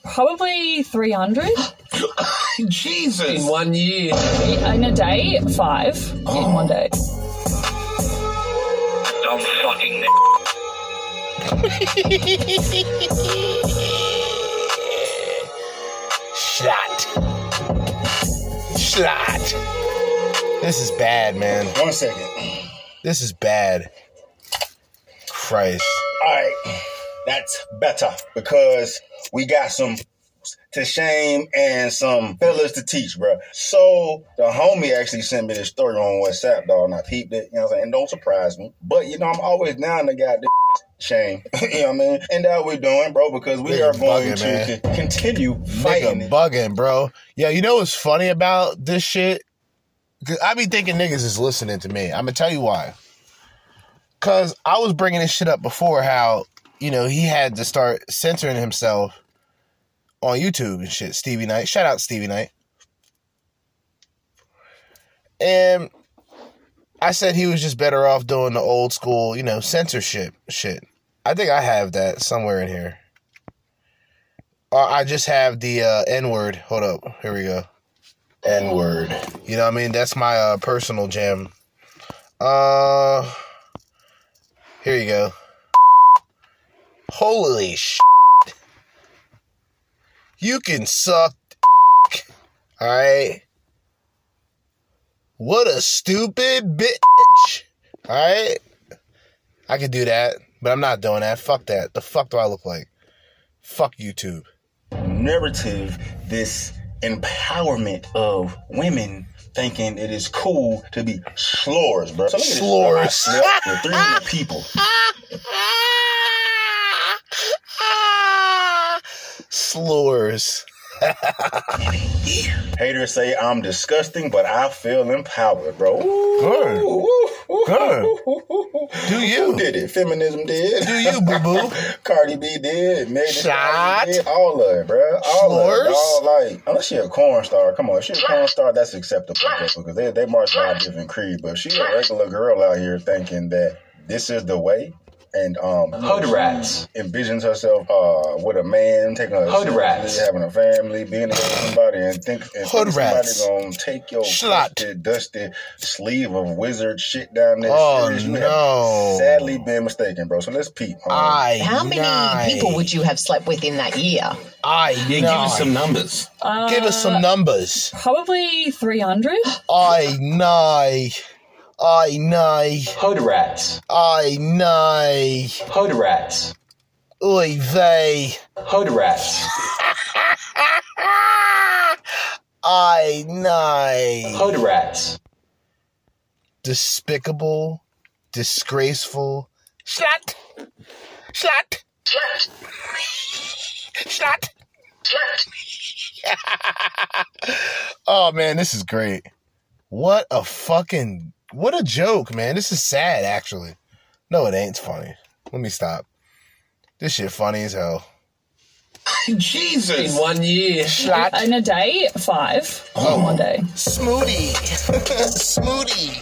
probably 300. Jesus. In one year. In a day, five. In one day. I'm fucking n- Shot. Shot. This is bad, man. One second. This is bad. Christ. All right, that's better because we got some to shame and some fellas to teach, bro. So the homie actually sent me this story on WhatsApp, dog, and I peeped it. You know what I'm saying? And don't surprise me, but you know I'm always down to got this shame. you know what I mean? And that we're doing, bro, because we Nigga are going bugging, to man. continue fighting. Nigga bugging, bro. Yeah, you know what's funny about this shit? I be thinking niggas is listening to me. I'm gonna tell you why. Cause I was bringing this shit up before how, you know, he had to start censoring himself on YouTube and shit. Stevie Knight. Shout out Stevie Knight. And I said he was just better off doing the old school, you know, censorship shit. I think I have that somewhere in here. I just have the uh, N word. Hold up. Here we go. N word. You know what I mean? That's my uh, personal jam. Uh, here you go. Holy sh! You can suck. All right. What a stupid bitch. All right. I could do that, but I'm not doing that. Fuck that. The fuck do I look like? Fuck YouTube. narrative, this empowerment of women thinking it is cool to be slurs, bro. So. Slurs. With 300 people. Slurs. Haters say I'm disgusting, but I feel empowered, bro. Good. Good. Do you? Who did it? Feminism did. Do you, boo boo? Cardi B did. Megan Shot. Did. All of it, bro. All of it. All like, unless she a corn star. Come on, if she a corn star, that's acceptable because they they march by a different creed. But she a regular girl out here thinking that this is the way. And um, Hood rats. envisions herself uh with a man taking her Hood rats. having a family, being with somebody, and think, and Hood think rats. somebody gonna take your Slut. dusty, dusty sleeve of wizard shit down there. Oh, Serious. You have no. sadly been mistaken, bro. So let's peep. Um, I How many nine. people would you have slept with in that year? I Yeah, give us some numbers. Uh, Give us some numbers. Probably 300. I nine. I nine. Hood rats. I nine. Hood rats. Oy vey. Hood rats. I nine. Hood rats. Despicable, disgraceful. Slut. Slut. Slut! Slut. Slut! Oh man, this is great. What a fucking what a joke, man. This is sad actually. No, it ain't It's funny. Let me stop. This shit funny as hell. Jesus. In one year. Slut. In a day, five. Oh. In one day. Smoothie. Smoothie.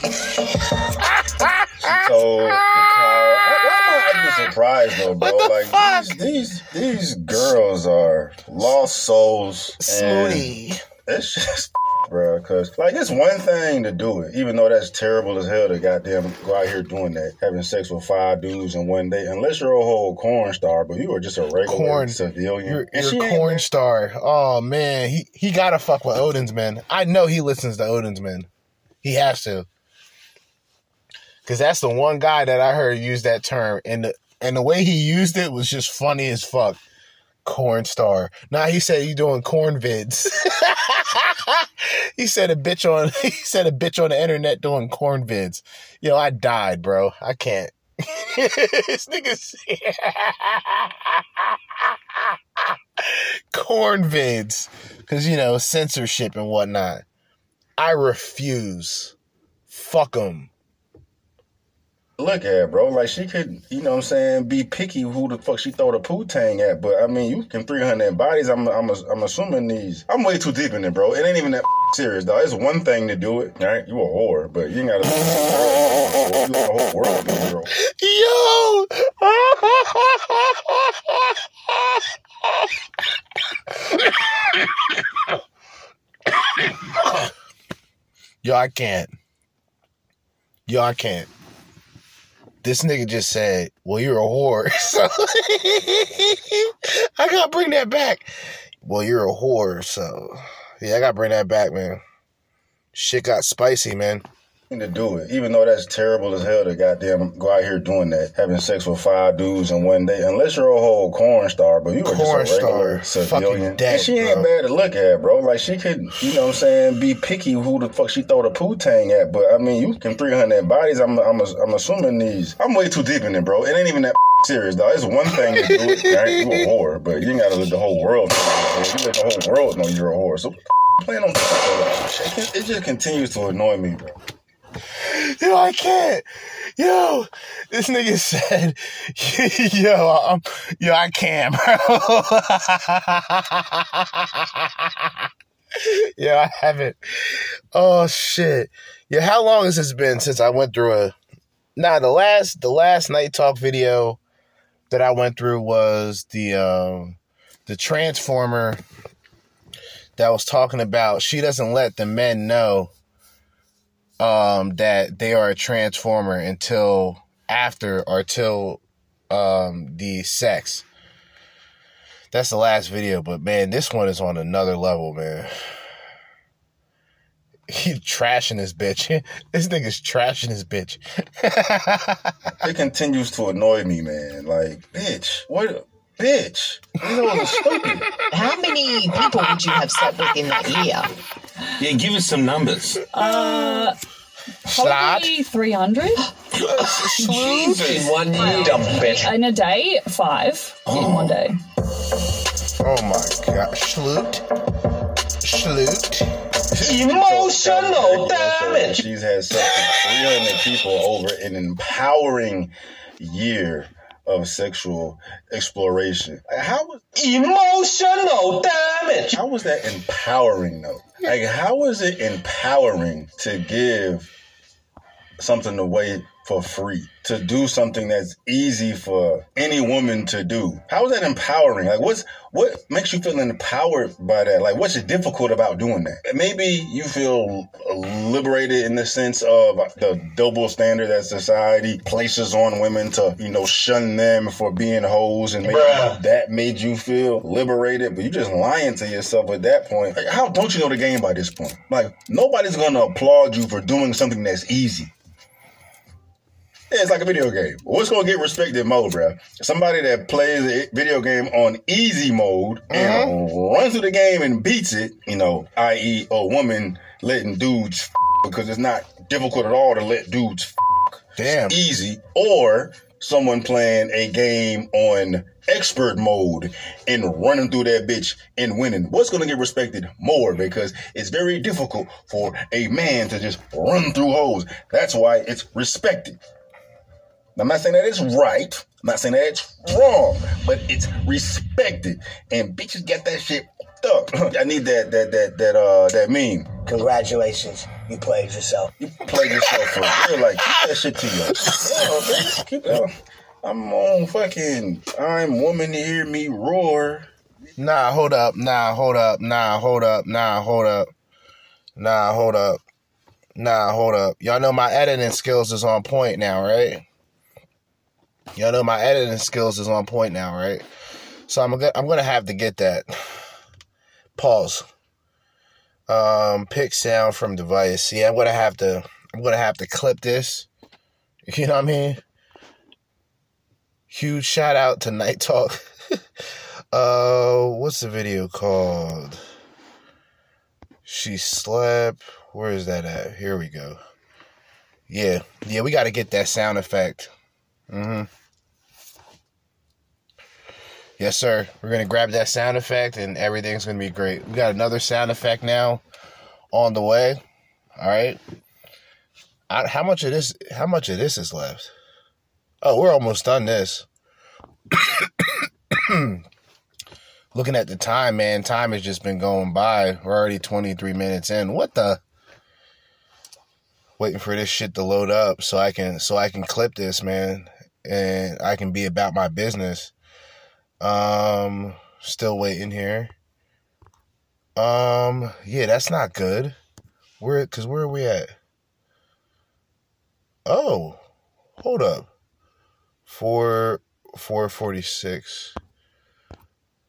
So the car. Why, why am I even surprised though, bro? What the like fuck? These, these these girls are lost souls. Smoothie. It's just bro. Because like it's one thing to do it, even though that's terrible as hell to goddamn go out here doing that, having sex with five dudes in one day. Unless you're a whole corn star, but you are just a regular Corn. civilian. You're, you're a corn star. Oh man, he he gotta fuck with Odin's men. I know he listens to Odin's men. He has to, because that's the one guy that I heard use that term, and the and the way he used it was just funny as fuck. Corn star. Now he said he doing corn vids. he said a bitch on he said a bitch on the internet doing corn vids. Yo, I died, bro. I can't. this nigga's corn vids because you know censorship and whatnot i refuse fuck them look at, bro. Like she could, you know what I'm saying, be picky who the fuck she throw the poo tang at. But I mean, you can 300 bodies. I'm, I'm, I'm assuming these. I'm way too deep in it, bro. It ain't even that serious, dog. It's one thing to do it, right? You a whore, but you ain't gotta. You the whole world, bro. yo yo i can't yo i can't this nigga just said well you're a whore. So i gotta bring that back. Well you're a whore. So yeah i gotta bring that back man. Shit got spicy man to do it, even though that's terrible as hell to goddamn go out here doing that, having sex with five dudes in one day. Unless you're a whole corn star, but you are Corn just a regular star. civilian. Dead, and she ain't bro. bad to look at, bro. Like she could, you know what I'm saying, be picky who the fuck she throw the poo tang at. But I mean, you can 300 bodies. I'm, I'm, I'm assuming these. I'm way too deep in it, bro. It ain't even that serious, dog. It's one thing to do it, right? You a whore, but you ain't gotta let the whole world know. You let the whole world know you're a whore. So plan on it just continues to annoy me, bro. Yo, I can't. Yo, this nigga said, yo, um, yo, I can't, bro. yo, I haven't. Oh shit. Yeah, how long has this been since I went through a? Nah, the last the last Knight Talk video that I went through was the um the transformer that was talking about she doesn't let the men know um, that they are a transformer until after or till um, the sex. That's the last video, but man, this one is on another level, man. He trashing this bitch. this nigga's trashing his bitch. it continues to annoy me, man. Like, bitch, what? Bitch, you know stupid. How many people would you have slept with in that year? Yeah, give us some numbers. Uh, probably 300. Jesus. In one year. Dumb bitch. In a day, five. In one oh. day. Oh my god. Schloot. Schloot. Emotional damage. She's had sex with 300 people over an empowering year of sexual exploration. How was emotional damage? How was that empowering though? Like how was it empowering to give something away for free? To do something that's easy for any woman to do. How is that empowering? Like what's what makes you feel empowered by that? Like what's difficult about doing that? Maybe you feel liberated in the sense of the double standard that society places on women to, you know, shun them for being hoes and maybe that made you feel liberated, but you're just lying to yourself at that point. Like, how don't you know the game by this point? Like nobody's gonna applaud you for doing something that's easy. Yeah, it's like a video game. What's gonna get respected more, bro? Somebody that plays a video game on easy mode and mm-hmm. runs through the game and beats it, you know, i.e., a woman letting dudes f- because it's not difficult at all to let dudes f- Damn. easy, or someone playing a game on expert mode and running through that bitch and winning. What's gonna get respected more? Because it's very difficult for a man to just run through holes. That's why it's respected. I'm not saying that it's right. I'm not saying that it's wrong, but it's respected. And bitches get that shit fucked up. I need that that that that uh that meme. Congratulations, you played yourself. You played yourself for real. Like keep that shit to yourself. Yeah, keep that. I'm on fucking. I'm woman to hear me roar. Nah, hold up. Nah, hold up. Nah, hold up. Nah, hold up. Nah, hold up. Nah, hold up. Y'all know my editing skills is on point now, right? Y'all know my editing skills is on point now, right? So I'm gonna I'm gonna have to get that. Pause. Um, pick sound from device. Yeah, I'm gonna have to. I'm gonna have to clip this. You know what I mean? Huge shout out to Knight Talk. uh, what's the video called? She slept. Where is that at? Here we go. Yeah, yeah, we got to get that sound effect. Mm-hmm. Yes, sir. We're gonna grab that sound effect, and everything's gonna be great. We got another sound effect now on the way. All right. How much of this? How much of this is left? Oh, we're almost done this. Looking at the time, man, time has just been going by. We're already 23 minutes in. What the? Waiting for this shit to load up so I can so I can clip this, man, and I can be about my business. Um, still waiting here. Um, yeah, that's not good. Where, cause where are we at? Oh, hold up. Four, four forty six.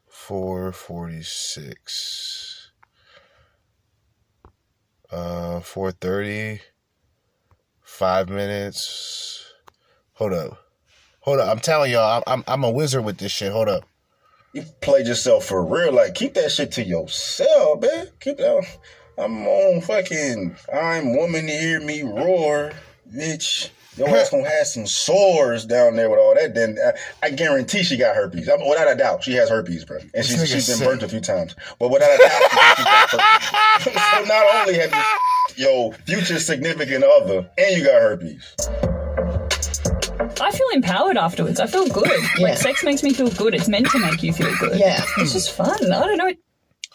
Four forty six. Uh, four thirty. Five minutes. Hold up. Hold up. I'm telling y'all, I'm, I'm I'm a wizard with this shit. Hold up. You played yourself for real. Like, keep that shit to yourself, man. Keep that. I'm on fucking. I'm woman to hear me roar, bitch. Your ass gonna have some sores down there with all that. Then I, I guarantee she got herpes. I mean, without a doubt, she has herpes, bro. And she's she's been burnt a few times. But without a doubt, she, she got herpes. so not only have you your future significant other, and you got herpes. I feel empowered afterwards. I feel good. Like sex makes me feel good. It's meant to make you feel good. Yeah. It's just fun. I don't know.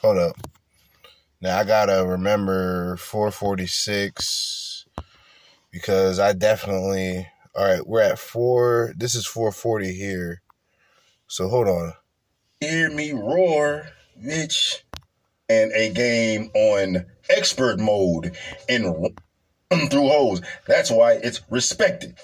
Hold up. Now I gotta remember 446 because I definitely. All right, we're at four. This is 440 here. So hold on. Hear me roar, bitch. And a game on expert mode and run through holes. That's why it's respected.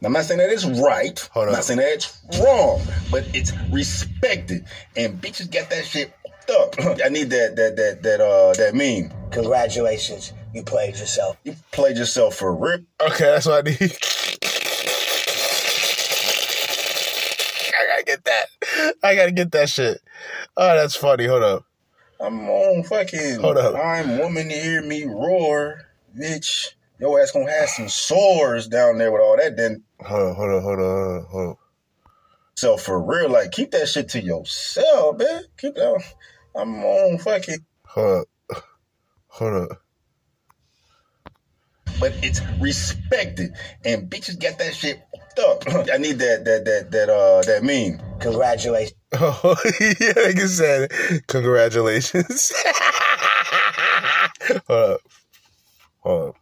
Now, I'm not saying that it's right. Hold I'm on. not saying that it's wrong, but it's respected. And bitches got that shit fucked up. I need that that that that uh that meme. Congratulations, you played yourself. You played yourself for real. Okay, that's what I need. I gotta get that. I gotta get that shit. Oh, that's funny. Hold up. I'm on fucking. Hold up. I'm woman to hear me roar, bitch. Your ass gonna have some sores down there with all that. Then Hold up, hold up, hold up, hold up. So for real, like keep that shit to yourself, man. Keep that. I'm on fucking. Hold up. Hold up. But it's respected, and bitches got that shit fucked up. I need that that that that uh that meme. Congratulations. Oh, yeah, like you said, congratulations. hold up. Hold up.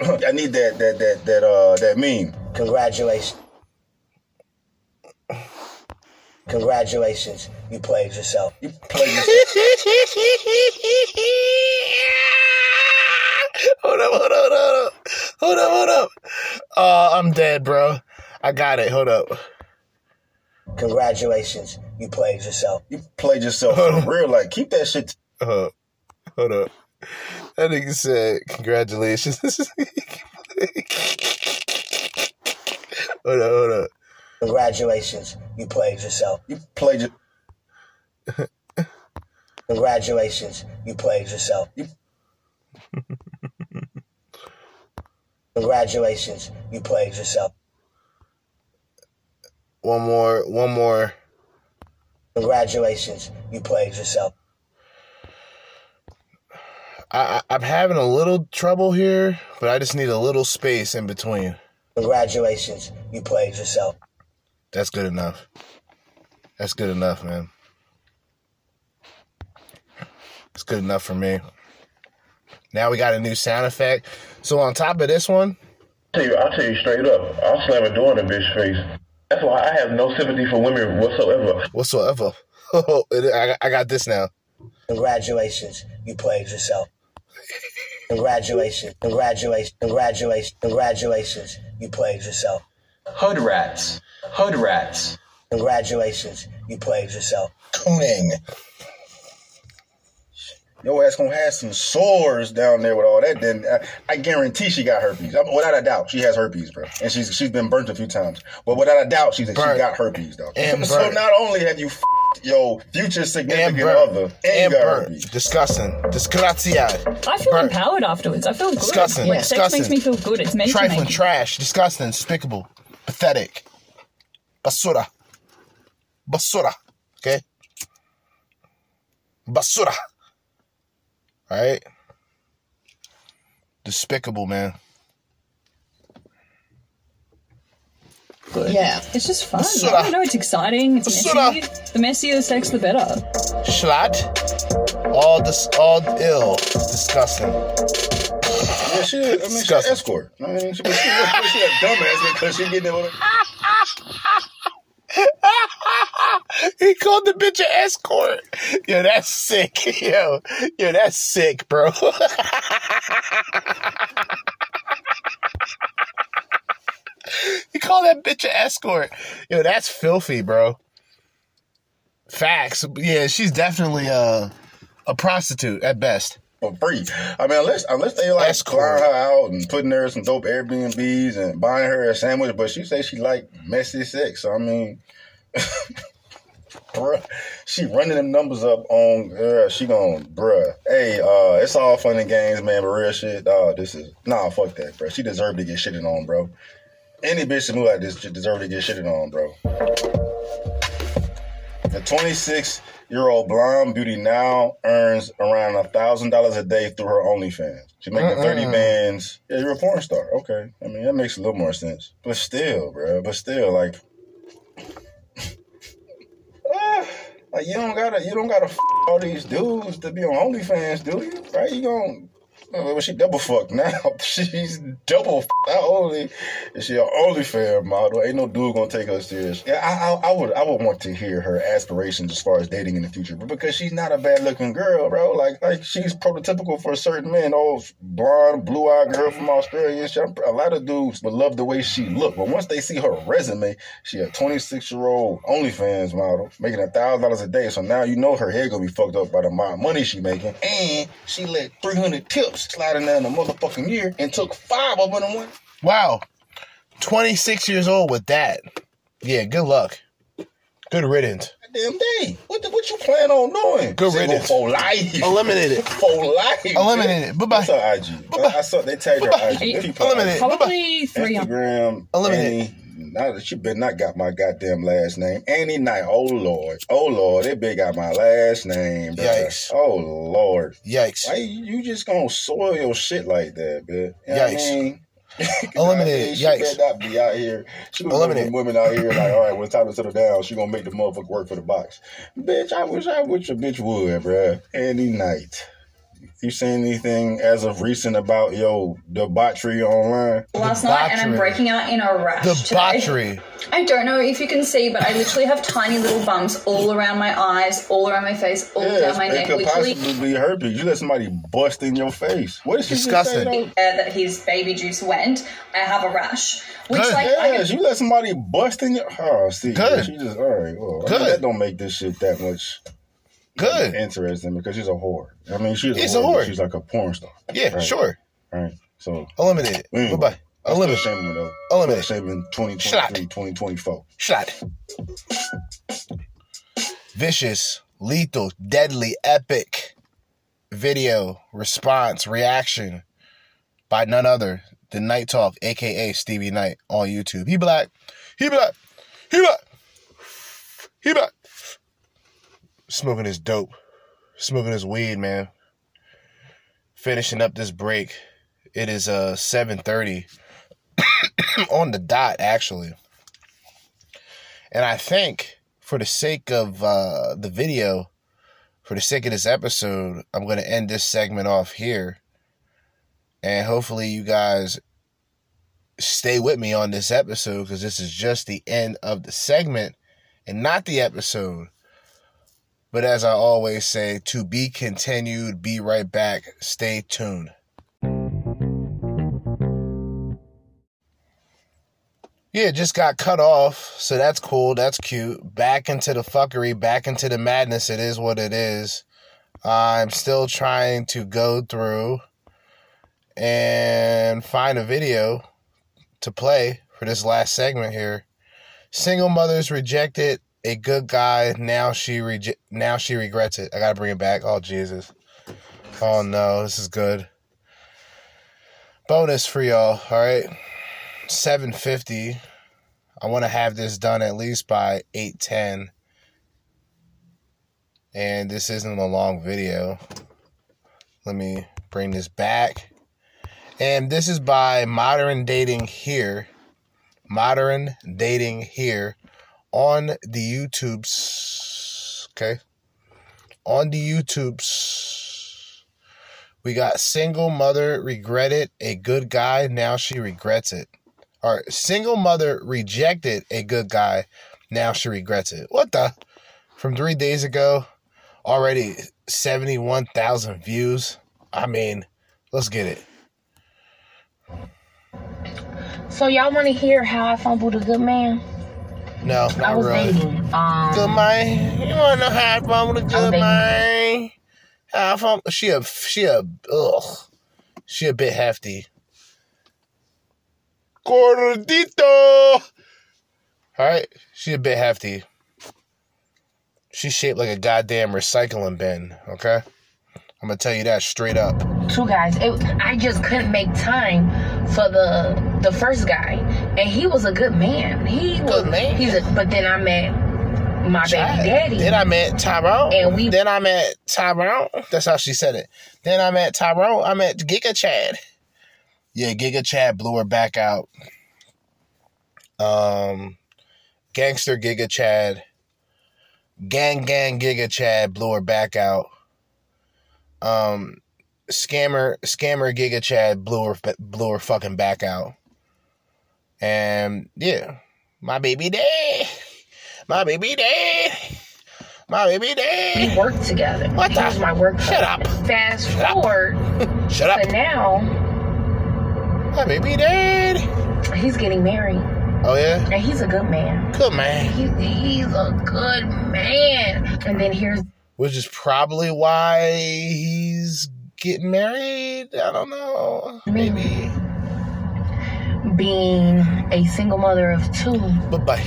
I need that that that that uh that meme. Congratulations. Congratulations, you played yourself. You played yourself. hold up, hold up, hold up. Hold up, hold up. Uh, I'm dead, bro. I got it. Hold up. Congratulations, you played yourself. You played yourself for real. Like keep that shit. Uh, hold up. That nigga said, congratulations. hold up, hold up. Congratulations, you played yourself. You played your. Congratulations, you played yourself. You... Congratulations, you played yourself. One more, one more. Congratulations, you played yourself. I, I, I'm having a little trouble here, but I just need a little space in between. Congratulations, you played yourself. That's good enough. That's good enough, man. It's good enough for me. Now we got a new sound effect. So on top of this one, tell you, I'll tell you straight up, I'll slam a door in a bitch face. That's why I have no sympathy for women whatsoever. whatsoever. Oh, I, I got this now. Congratulations, you played yourself. Congratulations, congratulations, congratulations, congratulations, you played yourself. Hood rats. Hood rats. Congratulations, you played yourself. Tuning. Your ass gonna have some sores down there with all that. Then I, I guarantee she got herpes. I mean, without a doubt, she has herpes, bro. And she's she's been burnt a few times. But without a doubt, she's she got herpes though. And so burnt. not only have you f***ed your future significant burnt. other, and, And you got burnt. herpes. Disgusting. Disgraziad. I feel Burnt. empowered afterwards. I feel good. Disgusting. Like, sex Disgusting. makes me feel good. It's meant to Trifling, make trash, disgusting, despicable, pathetic. Basura. Basura. Okay? Basura. Alright? Despicable, man. Yeah. It's just fun. Basura. I don't know. It's exciting. It's Basura. messy. The messier the sex, the better. Schlatt. All this, all ill. Disgusting. Yeah, she, I mean, she's an Disgusting. escort. I mean, she, she, she, she a dumbass because she getting it with he called the bitch an escort. Yo, that's sick. Yo, yo, that's sick, bro. he call that bitch an escort. Yo, that's filthy, bro. Facts. Yeah, she's definitely uh, a prostitute at best. for free. I mean, unless unless they like flying her out and putting her in some dope Airbnbs and buying her a sandwich, but she say she like messy sex. So I mean, bruh, she running them numbers up on. her. she going, bruh. Hey, uh, it's all fun and games, man, but real shit. Uh, this is nah, fuck that, bruh. She deserved to get shitted on, bro. Any bitch that move like this deserve to get shitted on, bro. The 26 year old blonde beauty now earns around a thousand dollars a day through her OnlyFans. She's making 30 Mm-mm. bands. Yeah, you're a porn star. Okay. I mean, that makes a little more sense. But still, bro. But still, like, ah, like you don't gotta, you don't gotta f- all these dudes to be on OnlyFans, do you? Right? You gon' well, she double fucked now. She's double. f- Not only is she an only OnlyFans model, ain't no dude gonna take her serious. Yeah, I, I, I would, I would want to hear her aspirations as far as dating in the future, but because she's not a bad looking girl, bro. Like, like she's prototypical for a certain man. Oh, blonde, blue eyed girl from Australia. shit. A lot of dudes would love the way she look, but once they see her resume, she a 26 year old OnlyFans model making a thousand dollars a day. So now you know her head gonna be fucked up by the amount of money she making, and she let 300 tips slide in there in a motherfucking year and took five of them in one. Wow. 26 years old with that. Yeah, good luck. Good riddance. Damn day. What the, what you plan on doing? Good Single riddance. For life. Eliminate it. For life. Eliminate it. Bye-bye. What's her IG? I, I saw they tagged her IG. Eliminate it. Probably three hundred. Instagram. Eliminate Annie. Now that she better not got my goddamn last name. Annie Knight. Oh Lord. Oh Lord. They big got my last name. bruh. Yikes. Oh Lord. Yikes. Why you you just gonna soil your shit like that, bitch? You what I Yikes. mean? Eliminate it. She Yikes. better not be out here. She gonna Eliminate Eliminate. women out here like, all right, when it's time to settle down, she gonna make the motherfucker work for the box. Bitch, I wish I wish a bitch would, bruh. Any night. You seen anything as of recent about yo debauchery online? last night and I'm breaking out in a rash. today. Debauchery. I don't know if you can see, but I literally have tiny little bumps all around my eyes, all around my face, all Yeah, down my it neck. could Literally, possibly be herpes. You let somebody bust in your face. What is she just Disgusting. say, that his baby juice went, I have a rash. Which, Good. like, I Yes, you let somebody bust in your. Oh, see, Good. She just all right. Well, I Good. mean, that don't make this shit that much Good. interesting because she's a whore. I mean, she's a She's a whore. whore. She's like a porn star. Yeah, Right. sure. Right. So Eliminate it. Mm. Bye-bye. Eliminate. ashamed of her, though. Ashamed in 2023, Shot. 2024. Shot. Vicious, lethal, deadly, epic video response reaction by none other than Knight Talk, aka Stevie Knight, on YouTube. He black. He black. He black. He black. Smoking his dope. Smoking his weed, man. Finishing up this break. It is uh 7:30 on the dot actually. And I think for the sake of uh, the video, for the sake of this episode, I'm going to end this segment off here. And hopefully, you guys stay with me on this episode because this is just the end of the segment and not the episode. But as I always say, to be continued, be right back. Stay tuned. Yeah, just got cut off, so that's cool. That's cute. Back into the fuckery, back into the madness. It is what it is. I'm still trying to go through and find a video to play for this last segment here. Single mothers rejected a good guy. Now she reje- now she regrets it. I gotta bring it back. Oh Jesus. Oh no, this is good. Bonus for y'all. All right. 750. I want to have this done at least by 810. And this isn't a long video. Let me bring this back. And this is by Modern Dating Here. Modern Dating Here on the YouTubes. Okay. On the YouTubes. We got single mother regretted a good guy. Now she regrets it. Or single mother rejected a good guy. Now she regrets it. What the? From three days ago, already 71,000 views. I mean, let's get it. So y'all want to hear how I fumbled a good man? No, not I was really. dating. Um, Good man. You wanna know how I fumbled a good man? How I fumbled? She a she a ugh. She a bit hefty. Gordito. All right, she a bit hefty. She's shaped like a goddamn recycling bin. Okay, I'm gonna tell you that straight up. two guys. It, I just couldn't make time for the the first guy, and he was a good man. He was. man. He's a, but then I met my Chad. baby daddy. Then I met Tyrone. And we- then I met Tyrone. That's how she said it. Then I met Tyrone. I met Giga Chad. Yeah, Giga Chad blew her back out. Um, gangster Giga Chad, gang gang Giga Chad blew her back out. Um, scammer scammer Giga Chad blew her blew her fucking back out. And yeah, my baby dad, my baby dad, my baby dad. we worked together. What he the- my work. Shut up. Fast Shut up. forward Shut up, to now, my baby dad. he's getting married, Oh yeah, and he's a good man. good man. He's, he's a good man. And then here's Which is probably why he's getting married. I don't know. Maybe. being a single mother of two. Bye bye.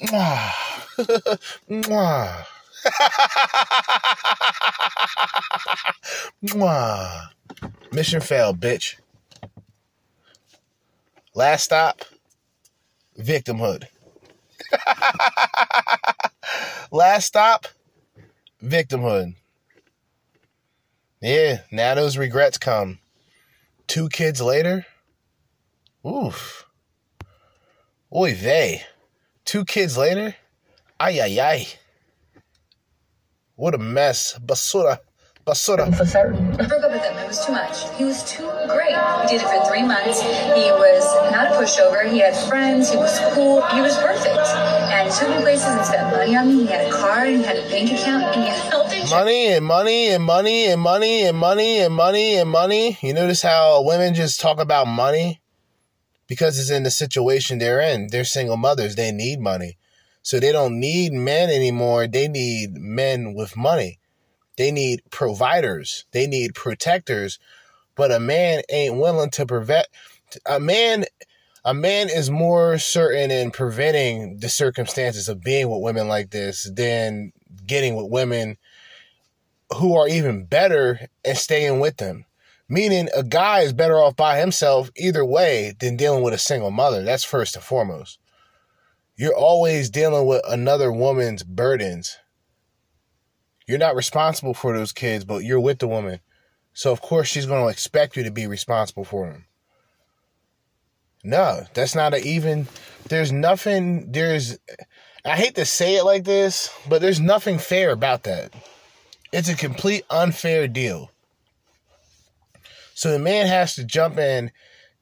Mwah. Mwah. Mwah. Mission failed, bitch. Last stop, victimhood. Last stop, victimhood. Yeah, now those regrets come. Two kids later, oof. Oy vey. Two kids later, ay ay ay. What a mess. Basura. Basura. for certain. It was too much. He was too great. He did it for three months. He was not a pushover. He had friends. He was cool. He was perfect. And took me places and spent money on me. He had a car and he had a bank account and he had health insurance. Money and money and money and money and money and money and money. You notice how women just talk about money? Because it's in the situation they're in. They're single mothers. They need money. So they don't need men anymore. They need men with money. They need providers. They need protectors. But a man ain't willing to prevent a man a man is more certain in preventing the circumstances of being with women like this than getting with women who are even better and staying with them. Meaning a guy is better off by himself either way than dealing with a single mother. That's first and foremost. You're always dealing with another woman's burdens. You're not responsible for those kids, but you're with the woman. So of course she's going to expect you to be responsible for them. No, that's not even there's nothing there's I hate to say it like this, but there's nothing fair about that. It's a complete unfair deal. So the man has to jump in,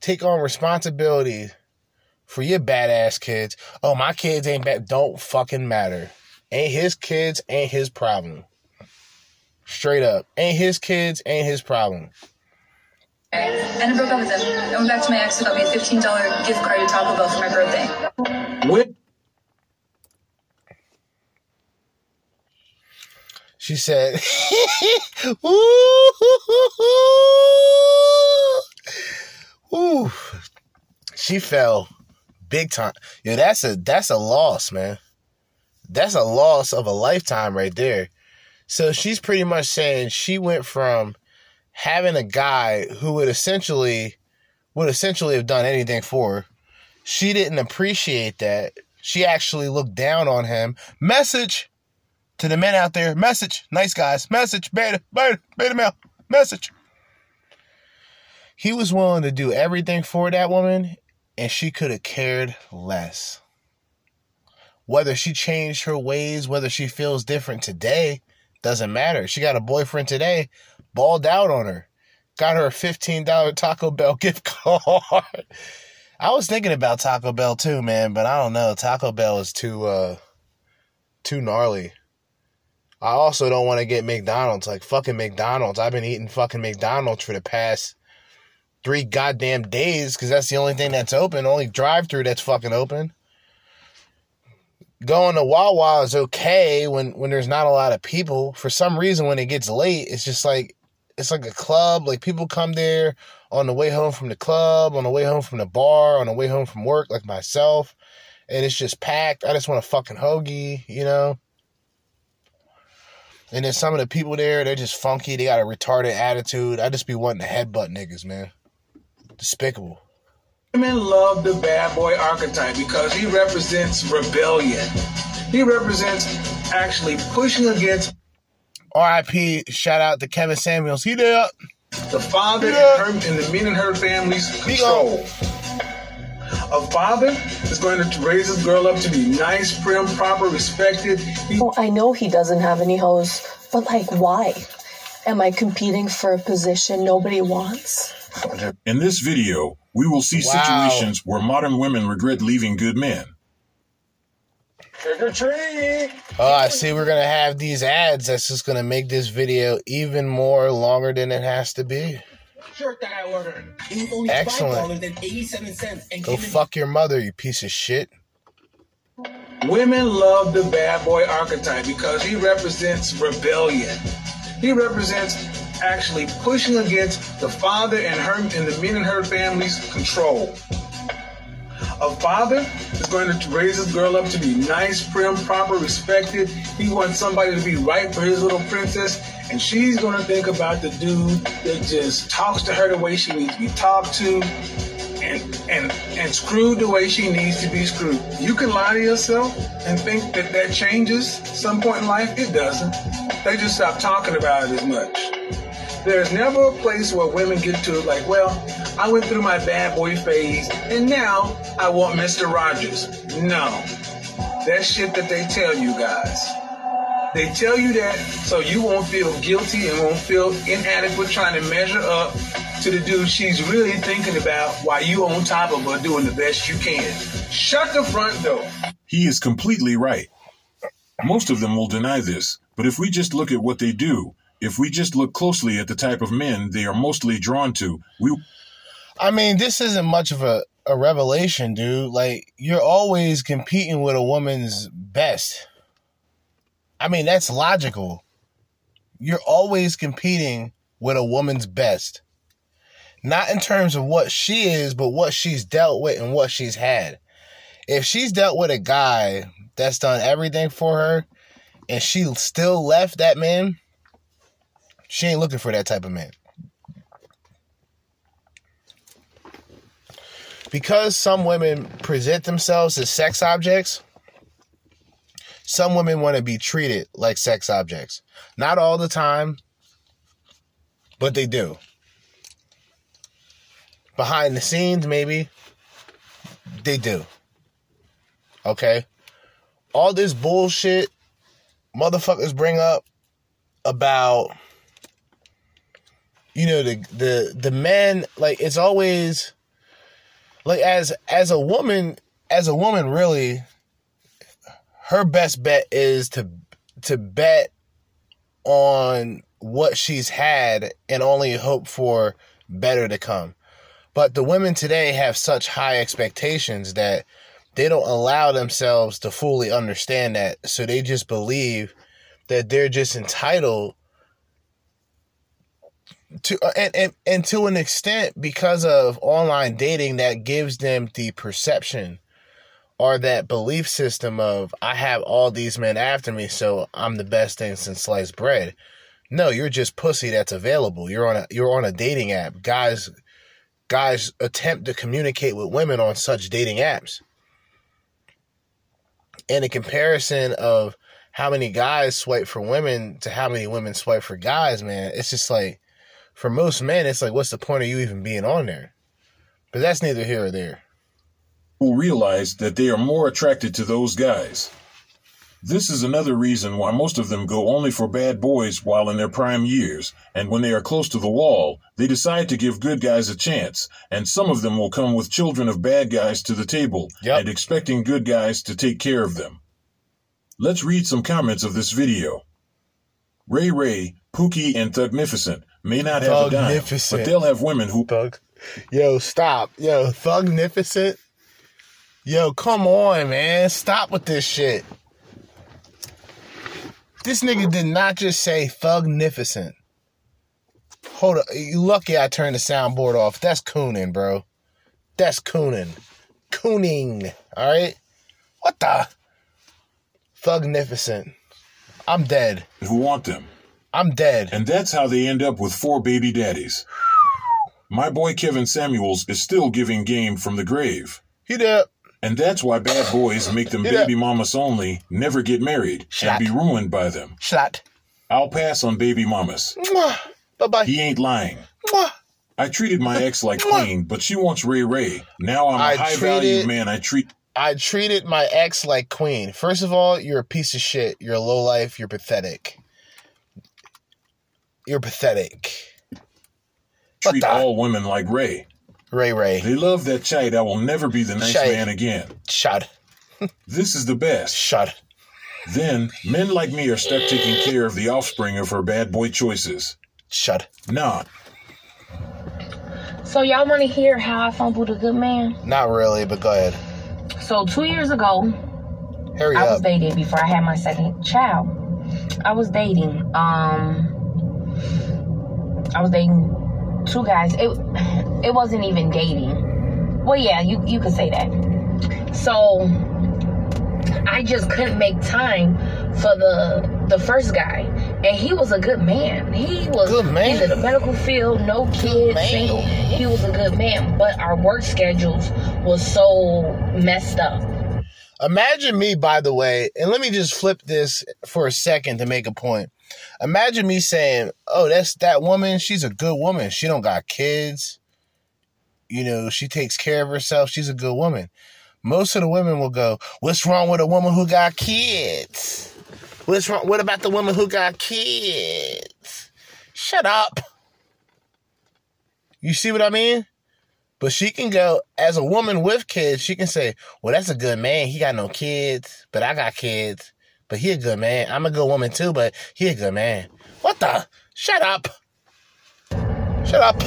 take on responsibility for your badass kids. Oh, my kids ain't bad. Don't fucking matter. Ain't his kids, ain't his problem. Straight up. Ain't his kids, ain't his problem. And I broke up with him. I went back to my ex who got me a $15 gift card to Taco Bell for my birthday. What? She said, Ooh. She fell big time. Yo, that's a that's a loss, man. That's a loss of a lifetime right there. So she's pretty much saying she went from having a guy who would essentially would essentially have done anything for her. She didn't appreciate that. She actually looked down on him. Message to the men out there. Message. Nice guys. Message. Beta. Beta. Beta male. Message. He was willing to do everything for that woman, and she could have cared less. Whether she changed her ways, whether she feels different today, doesn't matter. She got a boyfriend today, balled out on her. Got her a $15 Taco Bell gift card. I was thinking about Taco Bell too, man, but I don't know. Taco Bell is too uh too gnarly. I also don't want to get McDonald's. Like fucking McDonald's. I've been eating fucking McDonald's for the past three goddamn days because that's the only thing that's open. Only drive through that's fucking open. Going to Wawa is okay when when there's not a lot of people. For some reason, when it gets late, it's just like it's like a club. Like people come there on the way home from the club, on the way home from the bar, on the way home from work, like myself, and it's just packed. I just want a fucking hoagie, you know. And then some of the people there, they're just funky. They got a retarded attitude. I just be wanting to headbutt niggas, man. Despicable. Women love the bad boy archetype because he represents rebellion. He represents actually pushing against R.I.P. Shout out to Kevin Samuels. He there. the father Yeah. and, her, and the men in her family's control. A father is going to raise his girl up to be nice, prim, proper, respected. He Well, I know he doesn't have any hoes, but like, why? Am I competing for a position nobody wants? In this video, we will see Wow. situations where modern women regret leaving good men. Trick or treat. Oh, I see. We're gonna have these ads. That's just gonna make this video even more longer than it has to be. Shirt that I ordered. It was only Excellent. five dollars and eighty-seven cents. And Go fuck your mother, you piece of shit. Women love the bad boy archetype because he represents rebellion. He represents actually pushing against the father and her and the men in her family's control. A father is going to raise his girl up to be nice, prim, proper, respected. He wants somebody to be right for his little princess, and she's going to think about the dude that just talks to her the way she needs to be talked to, and and and screwed the way she needs to be screwed. You can lie to yourself and think that that changes some point in life. It doesn't. They just stop talking about it as much. There's never a place where women get to it like, well, I went through my bad boy phase and now I want Mr. Rogers. No. That shit that they tell you guys. They tell you that so you won't feel guilty and won't feel inadequate trying to measure up to the dude she's really thinking about while you on top of her doing the best you can. Shut the front door. He is completely right. Most of them will deny this, but if we just look at what they do, if we just look closely at the type of men they are mostly drawn to, we I mean, this isn't much of a, a revelation, dude. Like, you're always competing with a woman's best. I mean, that's logical. You're always competing with a woman's best. Not in terms of what she is, but what she's dealt with and what she's had. If she's dealt with a guy that's done everything for her and she still left that man, she ain't looking for that type of man. because some women present themselves as sex objects, some women want to be treated like sex objects. Not all the time, but they do. Behind the scenes, maybe, they do. Okay? All this bullshit motherfuckers bring up about you know the the the men like it's always like as as a woman as a woman really her best bet is to to bet on what she's had and only hope for better to come. But the women today have such high expectations that they don't allow themselves to fully understand that. So they just believe that they're just entitled to uh, and, and, and to an extent because of online dating that gives them the perception or that belief system of I have all these men after me, so I'm the best thing since sliced bread. No, you're just pussy that's available. You're on a you're on a dating app. Guys guys attempt to communicate with women on such dating apps. And a comparison of how many guys swipe for women to how many women swipe for guys, man, it's just like for most men, it's like, what's the point of you even being on there? But that's neither here or there. Will realize that they are more attracted to those guys. This is another reason why most of them go only for bad boys while in their prime years, and when they are close to the wall, they decide to give good guys a chance, and some of them will come with children of bad guys to the table and expecting good guys to take care of them. Let's read some comments of this video. Ray Ray, Pookie, and Thugnificent may not have a dime, but they'll have women who Thug. Yo, stop. Yo, Thugnificent. Yo, come on, man. Stop with this shit. This nigga did not just say Thugnificent. Hold up. You lucky I turned the soundboard off. That's cooning, bro. That's cooning. Cooning. All right? What the? Thugnificent. I'm dead. who want them. I'm dead. And that's how they end up with four baby daddies. My boy Kevin Samuels is still giving game from the grave. He did. And that's why bad boys make them baby mamas only, never get married, Shat. and be ruined by them. Shat. I'll pass on baby mamas. Bye bye. He ain't lying. I treated my ex like queen, but she wants Ray Ray. Now I'm a high value man. I treat I treated my ex like queen. First of all, you're a piece of shit. You're a low life. You're pathetic. You're pathetic. treat all women like Ray. Ray Ray. They love that chai that will never be the nice Chai. man again. Shut. This is the best. Shut. Then men like me are stuck taking care of the offspring of her bad boy choices. Shut. Nah, So y'all want to hear how I fumbled a good man? Not really, but go ahead. So two years ago, Hurry I was up. dating before I had my second child. I was dating. Um, I was dating two guys. It it wasn't even dating. Well, yeah, you you could say that. So I just couldn't make time for the the first guy, and he was a good man. He was Good man. He's in the medical field, no kids, single. He was a good man, but our work schedules was so messed up. Imagine me, by the way, and let me just flip this for a second to make a point. Imagine me saying, "Oh, that's that woman. She's a good woman. She don't got kids. You know, she takes care of herself. She's a good woman." Most of the women will go, "What's wrong with a woman who got kids? What's wrong? What about the woman who got kids? Shut up." You see what I mean? But she can go as a woman with kids. She can say, "Well, that's a good man. He got no kids, but I got kids. But he a good man. I'm a good woman too, but he a good man." What the? Shut up. Shut up.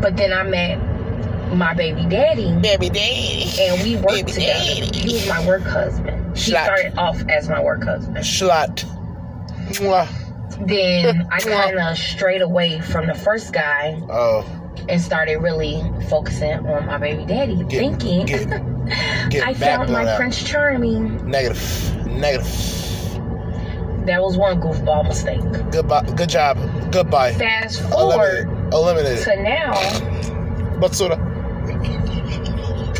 But then I met my baby daddy. Baby daddy. And we worked Baby together. daddy. He was my work husband. He started off as my work husband. Slut. Mwah. Then I kind of strayed away from the first guy Oh, and started really focusing on my baby daddy, thinking get I found my out. Prince Charming. negative, negative. That was one goofball mistake. Goodbye. Good job. Goodbye. Fast forward Eliminated. Eliminated. to now, But sort of.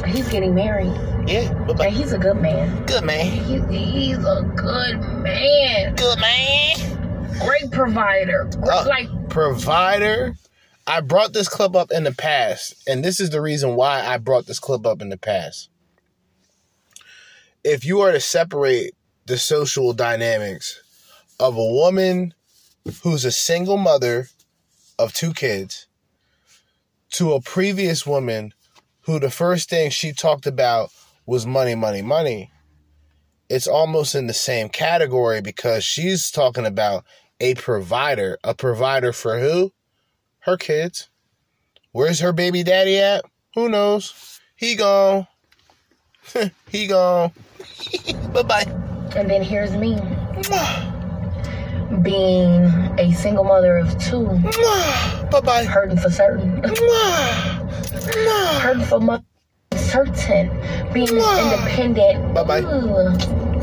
he's getting married. Yeah, and he's a good man. Good man. He, he's a good man. Good man. Great provider. Uh, like provider. I brought this clip up in the past, and this is the reason why I brought this clip up in the past. If you are to separate the social dynamics of a woman who's a single mother of two kids to a previous woman who the first thing she talked about was money, money, money, it's almost in the same category because she's talking about a provider. A provider for who? Her kids. Where's her baby daddy at? Who knows? He gone. he gone. bye bye. And then here's me. Being a single mother of two. bye bye. Hurting for certain. Hurting for mo- certain. Being independent. Bye bye.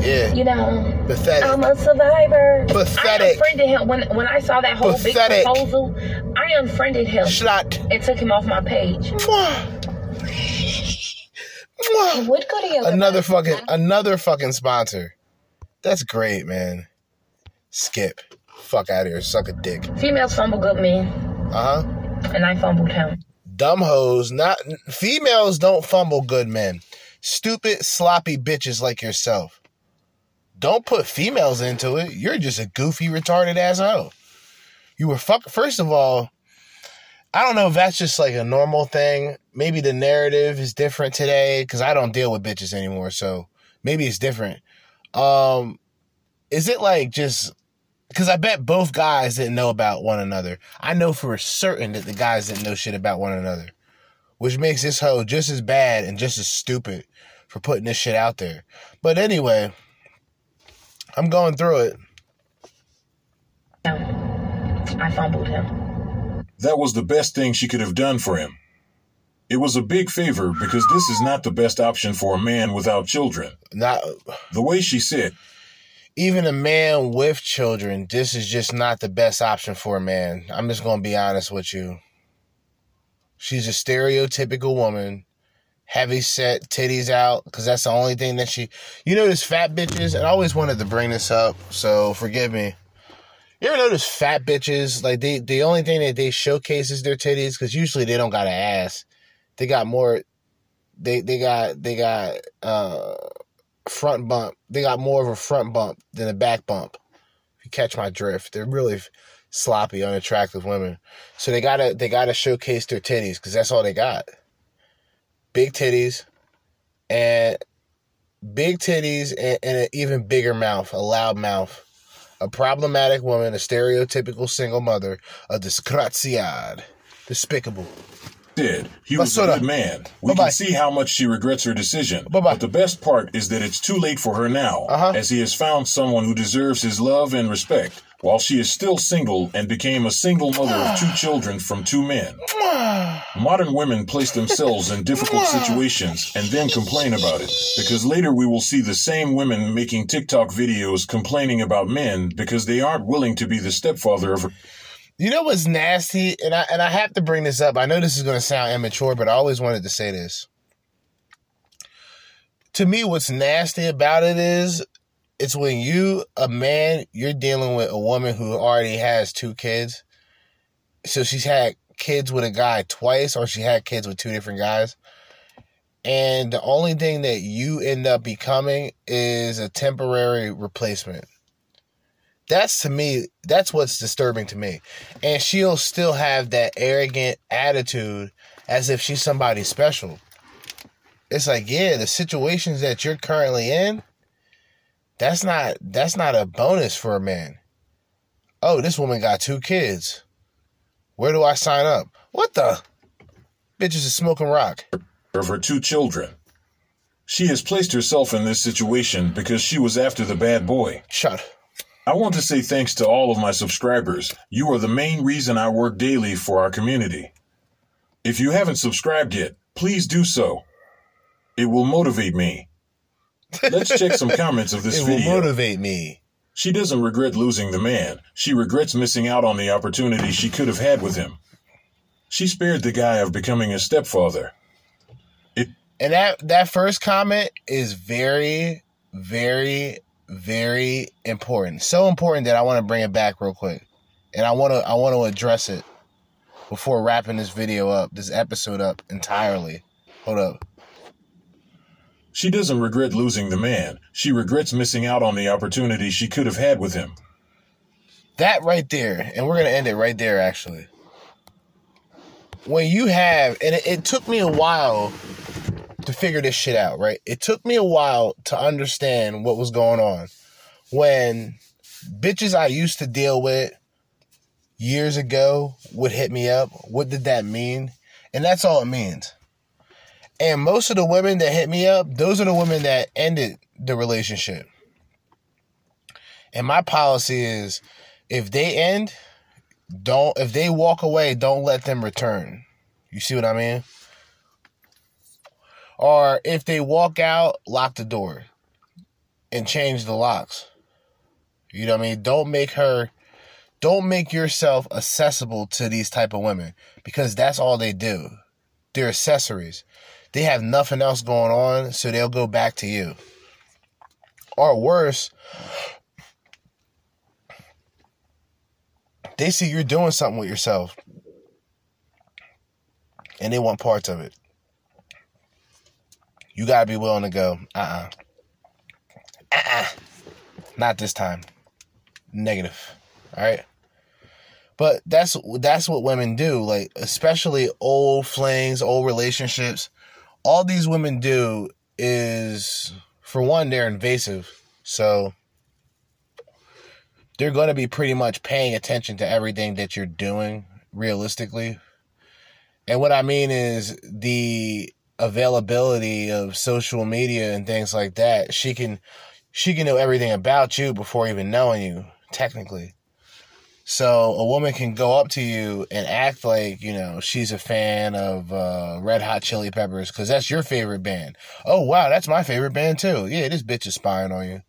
Yeah. You know, Pathetic. I'm a survivor. Pathetic. I unfriended him when when I saw that whole Pathetic. big proposal. I unfriended him. Slut. And took him off my page. You would go to yoga. Another fucking another fucking sponsor. That's great, man. Skip. Fuck out of here. Suck a dick. Females fumble good men, Uh huh. and I fumbled him. Dumb hoes. Not females don't fumble good men. Stupid, sloppy bitches like yourself. Don't put females into it. You're just a goofy, retarded ass hoe. You were fuck. First of all, I don't know if that's just like a normal thing. Maybe the narrative is different today because I don't deal with bitches anymore. So maybe it's different. Um, is it like just because I bet both guys didn't know about one another. I know for certain that the guys didn't know shit about one another, which makes this hoe just as bad and just as stupid for putting this shit out there. But anyway, I'm going through it. I fumbled him. That was the best thing she could have done for him. It was a big favor because this is not the best option for a man without children. Not the way she said. Even a man with children, this is just not the best option for a man. I'm just going to be honest with you. She's a stereotypical woman, heavy set, titties out, because that's the only thing that she. You this fat bitches, and I always wanted to bring this up, so forgive me. You ever notice fat bitches, like, they the only thing that they showcase is their titties, because usually they don't got an ass. They got more. They they got they got uh front bump. They got more of a front bump than a back bump. If you catch my drift, they're really sloppy, unattractive women. So they gotta they gotta showcase their titties because that's all they got. Big titties, and big titties, and, and an even bigger mouth, a loud mouth. A problematic woman, a stereotypical single mother, a disgraziad, despicable. He was a good man. We can see how much she regrets her decision. But the best part is that it's too late for her now, Uh-huh. as he has found someone who deserves his love and respect, while she is still single and became a single mother of two children from two men. Modern women place themselves in difficult situations and then complain about it, because later we will see the same women making TikTok videos complaining about men because they aren't willing to be the stepfather of her. You know what's nasty, and I and I have to bring this up. I know this is going to sound immature, but I always wanted to say this. To me, what's nasty about it is, it's when you, a man, you're dealing with a woman who already has two kids. So she's had kids with a guy twice, or she had kids with two different guys. And the only thing that you end up becoming is a temporary replacement that's to me that's what's disturbing to me and she'll still have that arrogant attitude as if she's somebody special it's like yeah the situations that you're currently in that's not that's not a bonus for a man oh this woman got two kids where do i sign up what the bitches is smoking rock of her two children. She has placed herself in this situation because she was after the bad boy. Shut. I want to say thanks to all of my subscribers. You are the main reason I work daily for our community. If you haven't subscribed yet, please do so. It will motivate me. Let's check some comments of this it video. will motivate me She doesn't regret losing the man. She regrets missing out on the opportunity she could have had with him. She spared the guy of becoming a stepfather. It- And that that first comment is very, very, very important. So important that I want to bring it back real quick, and I want to I want to address it before wrapping this video up, this episode up entirely. Hold up. She doesn't regret losing the man. She regrets missing out on the opportunity she could have had with him. That right there, and we're gonna end it right there. Actually, when you have, and it, it took me a while to figure this shit out, right? It took me a while to understand what was going on when bitches I used to deal with years ago would hit me up. What did that mean? And that's all it means. And most of the women that hit me up, those are the women that ended the relationship. And my policy is if they end, don't if they walk away, don't let them return. You see what I mean? Or if they walk out, lock the door and change the locks. You know what I mean? Don't make her don't make yourself accessible to these type of women because that's all they do. They're accessories. They have nothing else going on, so they'll go back to you. Or worse, they see you're doing something with yourself and they want parts of it. You gotta be willing to go, uh uh-uh. uh. Not this time. Negative. Alright? But that's that's what women do. Like, especially old flings, old relationships. All these women do is for one, they're invasive. So they're going to be pretty much paying attention to everything that you're doing realistically. And what I mean is the availability of social media and things like that. She can she can know everything about you before even knowing you, technically. So a woman can go up to you and act like, you know, she's a fan of uh, Red Hot Chili Peppers because that's your favorite band. Oh, wow, that's my favorite band too. Yeah, this bitch is spying on you.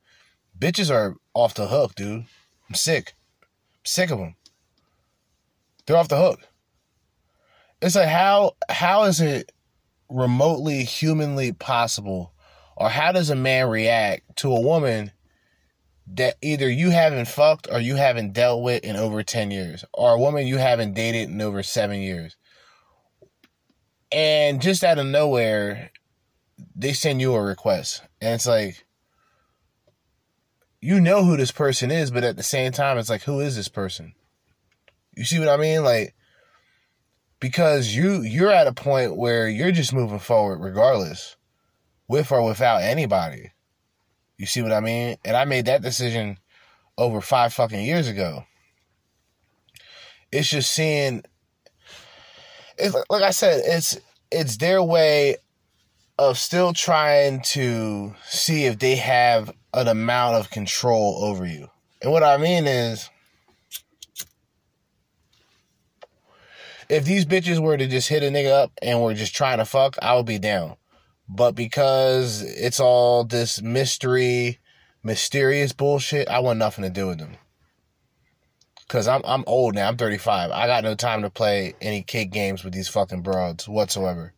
Bitches are off the hook, dude. I'm sick. I'm sick of them. They're off the hook. It's like how how is it remotely humanly possible or how does a man react to a woman that either you haven't fucked or you haven't dealt with in over 10 years or a woman you haven't dated in over 7 years and just out of nowhere they send you a request and it's like you know who this person is, but at the same time, it's like, who is this person? You see what I mean? Like, because you you're at a point where you're just moving forward regardless, with or without anybody. You see what I mean? And I made that decision over five fucking years ago. It's just seeing. It's like I said, it's it's their way of still trying to see if they have an amount of control over you. And what I mean is, if these bitches were to just hit a nigga up and were just trying to fuck, I would be down. But because it's all this mystery, mysterious bullshit, I want nothing to do with them. Cause I'm I'm old now. I'm 35. I got no time to play any kid games with these fucking broads whatsoever.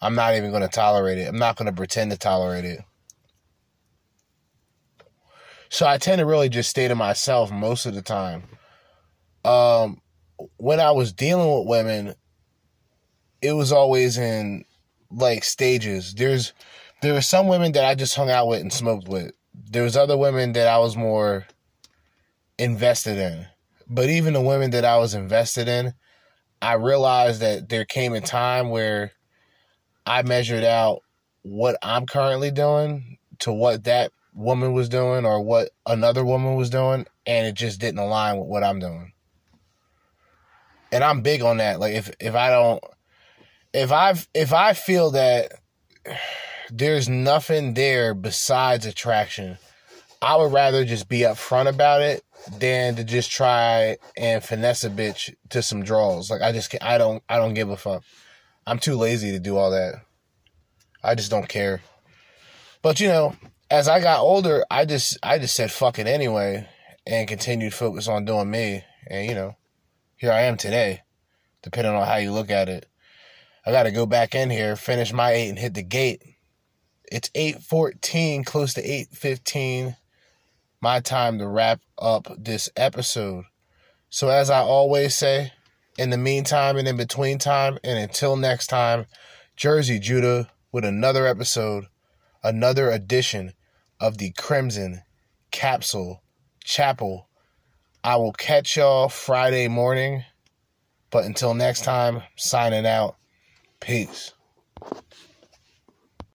I'm not even gonna tolerate it. I'm not gonna pretend to tolerate it. So I tend to really just stay to myself most of the time. Um, when I was dealing with women, it was always in like stages. There's there were some women that I just hung out with and smoked with. There was other women that I was more invested in. But even the women that I was invested in, I realized that there came a time where I measured out what I'm currently doing to what that woman was doing or what another woman was doing, and it just didn't align with what I'm doing. And I'm big on that. Like if if I don't if I if I feel that there's nothing there besides attraction, I would rather just be upfront about it than to just try and finesse a bitch to some draws. Like I just I don't I don't give a fuck. I'm too lazy to do all that. I just don't care. But you know, as I got older, I just I just said fuck it anyway and continued focus on doing me. And you know, here I am today, depending on how you look at it. I got to go back in here, finish my eight, and hit the gate. It's eight fourteen, close to eight fifteen. My time to wrap up this episode. So as I always say, in the meantime and in between time, and until next time, Jerzee Judah with another episode another edition of the Crimson Capsule Chapel. I will catch y'all Friday morning. But until next time, signing out. Peace.